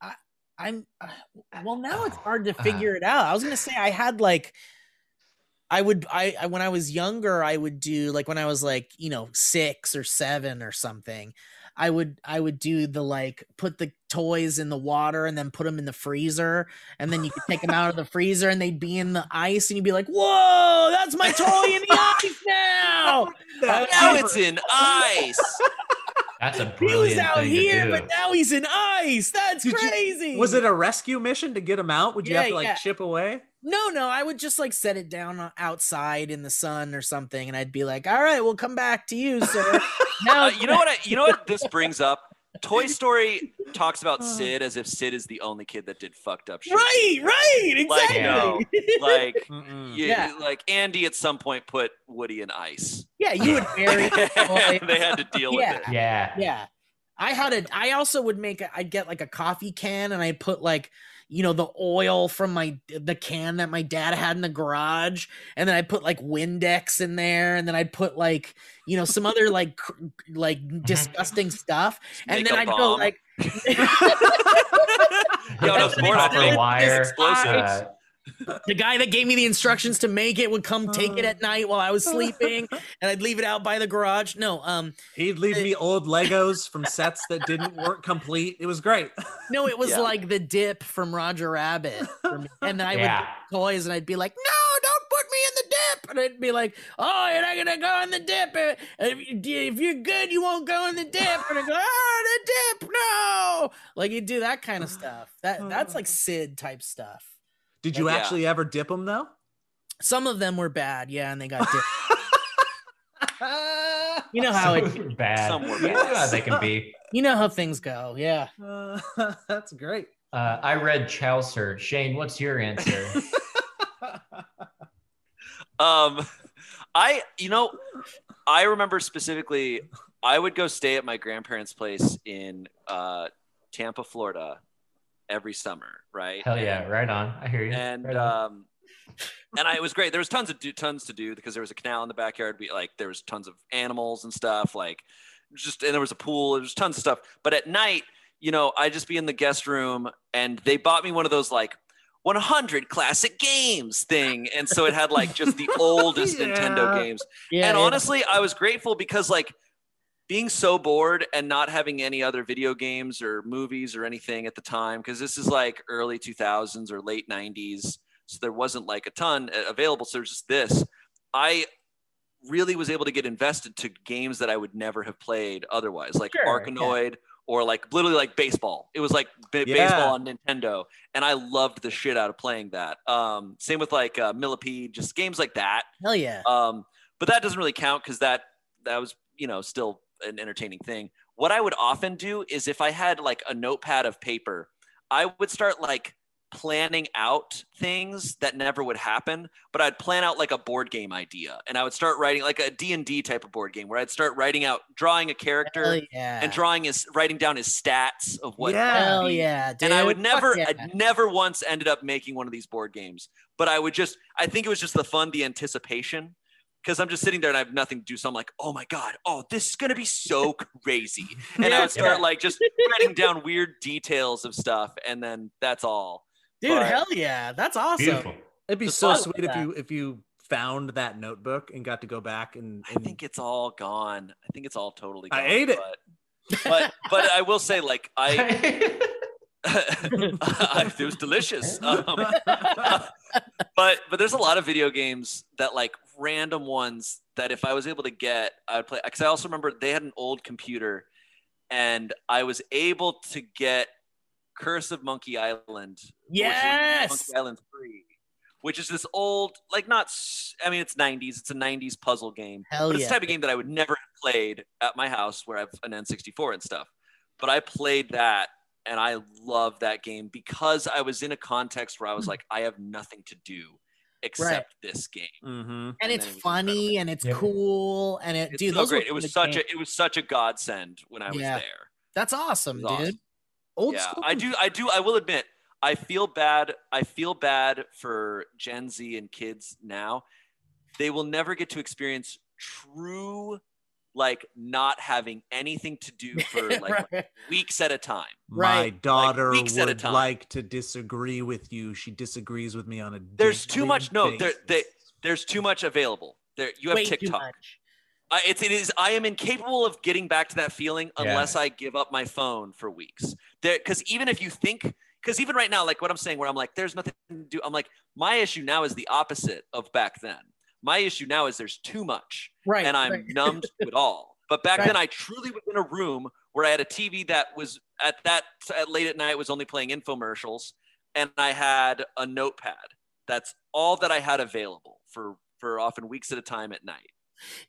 I, I'm uh, well now it's hard to Uh, figure it out. I was gonna say I had like I would I, I when I was younger I would do like when I was like you know six or seven or something I would I would do the like put the toys in the water and then put them in the freezer and then you could take them out of the freezer and they'd be in the ice and you'd be like whoa that's my toy in the ice now That- now it's in ice. That's a brilliant he was out here but now he's in ice that's Did you- crazy Was it a rescue mission to get him out? Would you have to like yeah. chip away? No, no, I would just like set it down outside in the sun or something, and I'd be like, "All right, we'll come back to you, sir." now, Uh, you know what? I, you know what this brings up. Toy Story talks about Sid as if Sid is the only kid that did fucked up shit. Right, right, Like, exactly. no, like, you, Yeah. like Andy at some point put Woody in ice. yeah, you would bury the they had to deal Yeah. with it. Yeah. Yeah. I had a I also would make a, I'd get like a coffee can and I'd put like you know the oil from my the can that my dad had in the garage and then I'd put like Windex in there and then I'd put like you know some other like cr- like disgusting stuff and Make then I'd go like Yeah, when I was born, I wire. Explosives. Uh, the guy that gave me the instructions to make it would come take it at night while I was sleeping, and I'd leave it out by the garage. No, um, He'd leave me old Legos from sets that didn't work complete. It was great. no, it was Yeah. like the dip from Roger Rabbit, for me. and then I would Yeah. get toys, and I'd be like, "No, don't put me in the dip," and I'd be like, "Oh, you're not gonna go in the dip. Uh, If, you- if you're good, you won't go in the dip." And I go, "Oh, the dip, no!" Like you do that kind of stuff. That that's like Sid type stuff. Did you Yeah. actually ever dip them though? Some of them were bad, yeah, and they got dipped. You know how some it, bad. Some were You know bad. how they can be. you know how things go. Yeah. Uh, that's great. Uh, I read Chaucer. Shayne, what's your answer? Um, I you know, I remember specifically. I would go stay at my grandparents' place in uh, Tampa, Florida, every summer. Right? Hell yeah, right on. I hear you. and Right um and I, it was great. There was tons of do, tons to do because there was a canal in the backyard. We like there was tons of animals and stuff. Like just and there was a pool. There was tons of stuff. But at night, you know, I just be in the guest room, and they bought me one of those like 100 classic games thing, and so it had like just the oldest Nintendo games. Yeah. and yeah. honestly, I was grateful because like being so bored and not having any other video games or movies or anything at the time because this is like early 2000s or late 90s so there wasn't like a ton uh, available so there's just this. I really was able to get invested to games that i would never have played otherwise like Sure, arkanoid or like literally like baseball. It was like ba- Yeah. baseball on nintendo and i loved the shit out of playing that. Um same with like uh, millipede just games like that. Hell yeah. um, but that doesn't really count because that that was you know still an entertaining thing. What I would often do is if I had like a notepad of paper, I would start like planning out things that never would happen but i'd plan out like a board game idea and i would start writing like a d&d type of board game where i'd start writing out drawing a character yeah. and drawing his writing down his stats of what Yeah. Hell yeah, dude. and I would never, yeah. I never once ended up making one of these board games. But I would just, I think it was just the fun, the anticipation, because I'm just sitting there and I have nothing to do. So I'm like, oh my god, oh this is gonna be so crazy, and I would start like just writing down weird details of stuff, and then that's all. Dude, but- hell yeah. That's awesome. Beautiful. It'd be The so thought of sweet if you if you found that notebook and got to go back and, I think it's all gone. I think it's all totally. gone. I Gone, ate it. but, but but I will say, like I, it was delicious. Um, but but there's a lot of video games that like random ones that if I was able to get, I would play. Because I also remember they had an old computer, and I was able to get Curse of Monkey Island. Yes. Monkey Island Three, which is this old, like not. I mean, it's '90s. It's a '90s puzzle game. Hell but it's yeah. the type of game that I would never have played at my house where I have an N64 and stuff. But I played that and I love that game because I was in a context where I Hmm. was like, I have nothing to do except this game. Mhm. and and it's it was funny and it's Yep. cool and it It's dude so those were great. It was such games. a it was such a godsend when I was Yeah. there. that's awesome It dude awesome. old yeah, school. I do. I do. I will admit, I feel bad. I feel bad for Gen Z and kids now. They will never get to experience true, like not having anything to do for like Right. weeks at a time. My Right. daughter weeks at a would time. like to disagree with you. She disagrees with me on a There's too daily much- no, there- they- basis. There's too much available. There, you have Way too TikTok. much. I, it's it is. I am incapable of getting back to that feeling Yeah. unless I give up my phone for weeks. There, because even if you think, because even right now, like what I'm saying, where I'm like, there's nothing to do. I'm like, my issue now is the opposite of back then. My issue now is there's too much, right and I'm right. numbed to it all. But back Right. then, I truly was in a room where I had a TV that was at that at late at night was only playing infomercials, and I had a notepad. That's all that I had available for for often weeks at a time at night.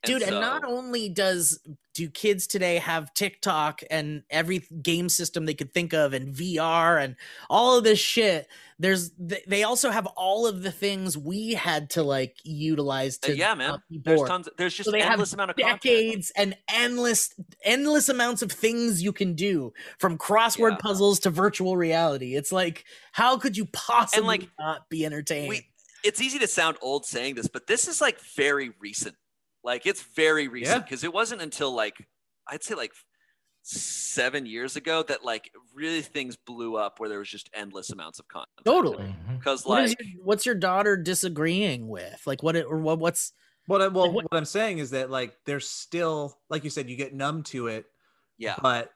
Dude and not only does do kids today have tiktok and every game system they could think of and vr and all of this shit there's they also have all of the things we had to like utilize Uh, to yeah, man. There's tons. There's just So endless amount of content. decades and endless endless amounts of things you can do from crossword Yeah. puzzles to virtual reality it's like how could you possibly like, not be entertained We, it's easy to sound old saying this, but this is like very recent. Like it's very recent Yeah. because it wasn't until like I'd say like seven years ago that like really things blew up where there was just endless amounts of content. Totally. Mm-hmm. Because What is like your, what's your daughter disagreeing with? Like what? It, or what? What's What I, well, Like, what- what I'm saying is that like there's still, like you said, you get numb to it, yeah, but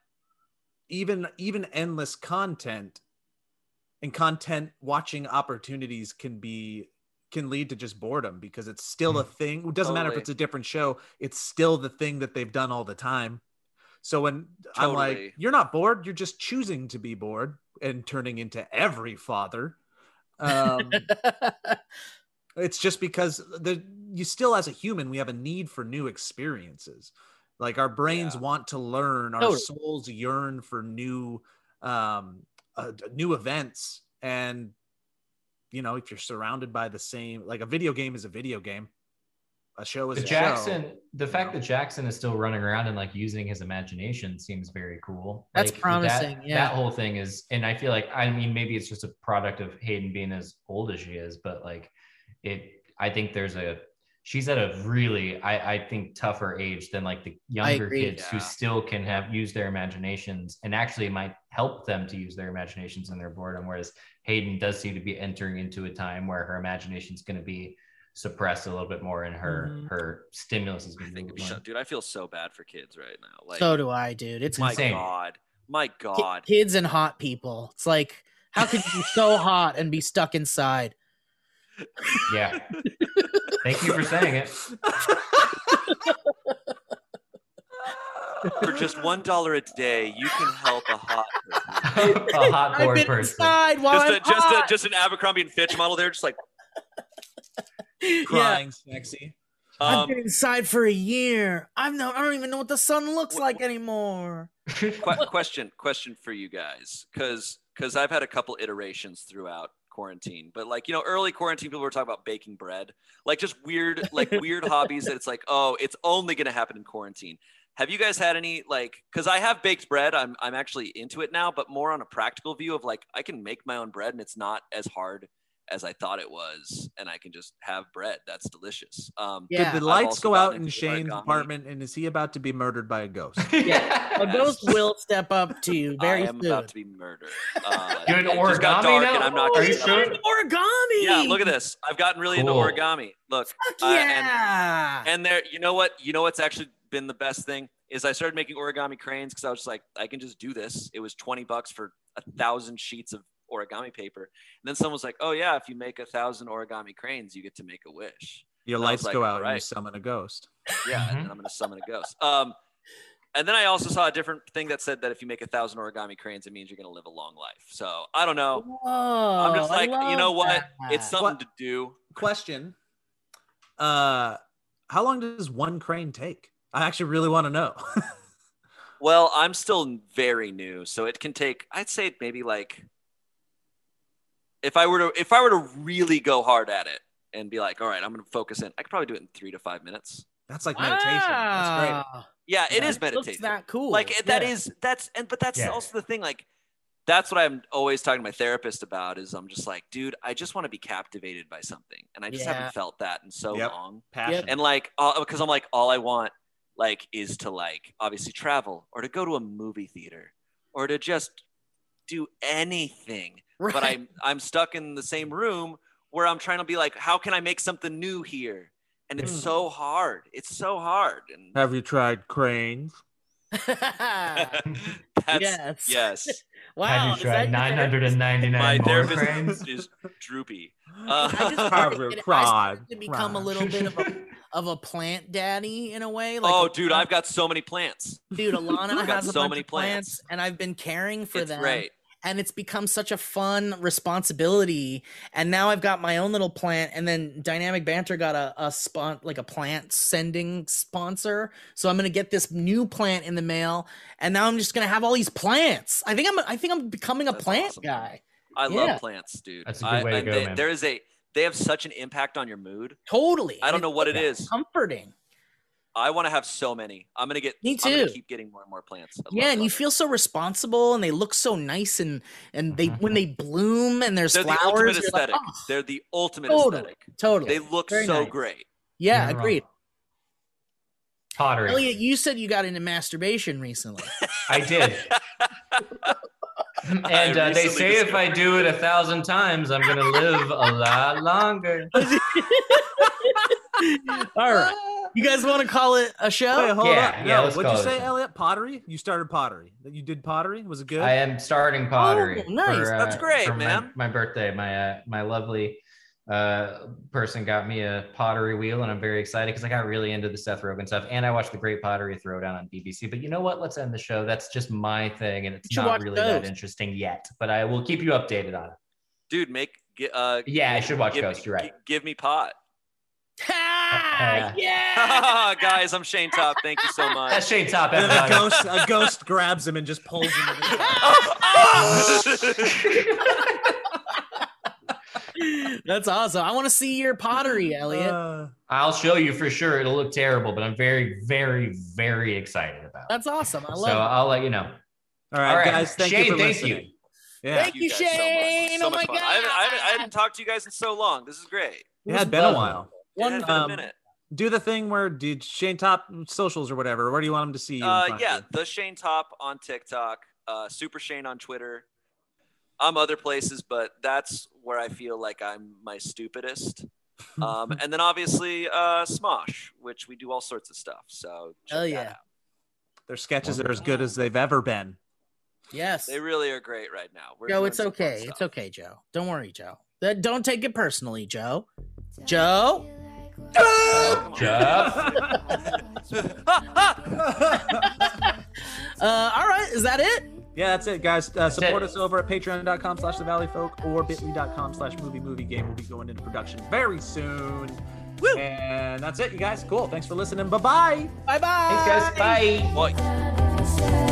even even endless content and content watching opportunities can be can lead to just boredom because it's still a thing. It doesn't matter if it's a different show; it's still the thing that they've done all the time. So when I'm like, you're not bored, you're just choosing to be bored and turning into every father. Um, it's just because the you still as a human we have a need for new experiences like our brains Yeah. want to learn our Totally. souls yearn for new um uh, new events and you know if you're surrounded by the same like a video game is a video game a show is But a Jackson, show the fact that Jackson is still running around and like using his imagination seems very cool. That's Like, that- promising, yeah. That whole thing is, and I feel like, I mean, maybe it's just a product of Hayden being as old as she is, but like it, I think there's a, she's at a really, I, I think tougher age than like the younger agree. kids who still can have use their imaginations and actually might help them to use their imaginations in their boredom. Whereas Hayden does seem to be entering into a time where her imagination is going to be suppressed a little bit more and her Mhm. her stimulus is I going to think be shut- dude, I feel so bad for kids right now. Like, so do I, dude. It's my insane. god, my god. kids and hot people. It's like how could you be so hot and be stuck inside? Yeah thank you for saying it For just one dollar a day, you can help a hot. person. a hot I've bored been person inside while Just I'm a, just a, just an Abercrombie and Fitch model there, just like yeah. crying sexy I've um, been inside for a year. I've no. I don't even know what the sun looks Wh- like anymore. que- question question for you guys because because i've had a couple iterations throughout quarantine but like you know early quarantine people were talking about baking bread like just weird like weird hobbies that it's like oh it's only going to happen in quarantine. Have you guys had any like because i have baked bread I'm, I'm actually into it now but more on a practical view of like i can make my own bread and it's not as hard as i thought it was and i can just have bread that's delicious um Yeah. did the lights go out in Shayne's apartment and is he about to be murdered by a ghost yeah, A ghost will step up to you very i am soon. about to be murdered uh, Doing it just got origami now? and I'm not Are you sure? Origami. Yeah, look at this. I've gotten really Cool. into origami. Look, Fuck uh, and- yeah. and there, you know what? You know what's actually been the best thing is I started making origami cranes because I was just like, I can just do this. It was twenty bucks for a thousand sheets of origami paper, and then someone was like, Oh yeah, if you make a thousand origami cranes, you get to make a wish. your And lights like, go out and you "Alright." summon a ghost Yeah, and then I'm gonna summon a ghost. Um, and then I also saw a different thing that said that if you make a thousand origami cranes, it means you're gonna live a long life. So I don't know. Whoa, I'm just like, you know love what? It's something What? to do. question uh how long does one crane take i actually really want to know Well, I'm still very new, so it can take. I'd say maybe like if I were to if I were to really go hard at it and be like, all right, I'm going to focus in. I could probably do it in three to five minutes. that's like meditation that's great Yeah, it That is looks meditation. that cool. Like it- that Yeah. is that's and but that's Yeah. also the thing. Like that's what I'm always talking to my therapist about. Is I'm just like, dude, I just want to be captivated by something, and I just Yeah. haven't felt that in so Yep. long. passion and like because i'm like all i want like is to like obviously travel or to go to a movie theater or to just do anything but i'm i'm stuck in the same room where i'm trying to be like how can i make something new here and it's Mm. so hard it's so hard and have you tried cranes that's yes. yes Wow. have you tried that your therapist? 999 my more therapist cranes is droopy I uh, just started, you I tried started to become a little bit of a of a plant daddy in a way. Like oh a- dude i've got so many plants dude. Alana I've got has a so bunch many of plants, plants. and I've been caring for it's them. great and it's become such a fun responsibility and now i've got my own little plant and then dynamic banter got a, a spon like a plant sending sponsor so i'm gonna get this new plant in the mail and now i'm just gonna have all these plants i think i'm i think i'm becoming a That's plant awesome. guy I Yeah. love plants, dude. That's a good I- way to and go, they- man. There is a they have such an impact on your mood. totally I don't know what it is comforting I want to have so many. I'm gonna get. Me I'm gonna too. keep getting more and more plants. I yeah and love you feel so responsible and they look so nice and and they when they bloom and there's They're flowers ultimate you're like, aesthetic. "Oh, They're the ultimate totally aesthetic. totally They look Very so nice. great. yeah You're not agreed Pottery. Elliot, you said you got into masturbation recently. I did. and uh, they recently say if I do it a thousand times, I'm gonna live a lot longer. All right. You guys want to call it a show? Wait, hold Yeah, up. yeah, No, what'd you say. Elliot? Pottery? You started pottery. That you did pottery? Was it good? I am starting pottery. Oh, nice. for, uh, That's great, for my- man. My, birthday, my uh, my lovely uh, person got me a pottery wheel, and I'm very excited because I got really into the Seth Rogen stuff, and I watched the Great Pottery Throwdown on BBC. But you know what? Let's end the show. That's just my thing, and it's not watch really that interesting yet. But I will keep you updated on it. Dude, make gi- uh Yeah, I should watch give, Ghost. You're right. give me pot. Ha! yeah. Guys, I'm Shayne Topp. Thank you so much. That's Shayne Topp. and then a ghost, a ghost grabs him and just pulls him. Into the That's awesome. I want to see your pottery, Elliot. Uh, I'll show you for sure. It'll look terrible, but I'm very, very, very excited about it. That's awesome. I So love it. I'll let you know. all right, All right, guys. Thank Shayne, you for thank listening. you. Yeah, Thank you, guys so much. Shayne. So Oh much my fun. I haven't, I, haven't, I God. haven't talked to you guys in so long. This is great. it had been a while. It One has been a um, minute. Do the thing where did Shayne Topp socials or whatever? Where do you want him to see you? Uh, yeah, you? the Shayne Topp on TikTok, uh, Super Shayne on Twitter. I'm other places, but that's where I feel like I'm my stupidest. Um, and then obviously uh, Smosh, which we do all sorts of stuff. So check Hell that yeah. Their sketches are as good as they've ever been. Yes. They really are great right now. We're Joe, it's okay. It's okay, Joe. Don't worry, Joe. That- Don't take it personally, Joe. Joe? Come. Jeff. Uh, all right. Is that it? Yeah, that's it, guys. Uh, support it. us over at patreon.com slash the valley folk or bit.ly.com slash movie movie game. will be going into production very soon. Woo. And that's it, you guys. Cool. Thanks for listening. Bye bye. Bye bye. Thanks, guys. Bye. Well, The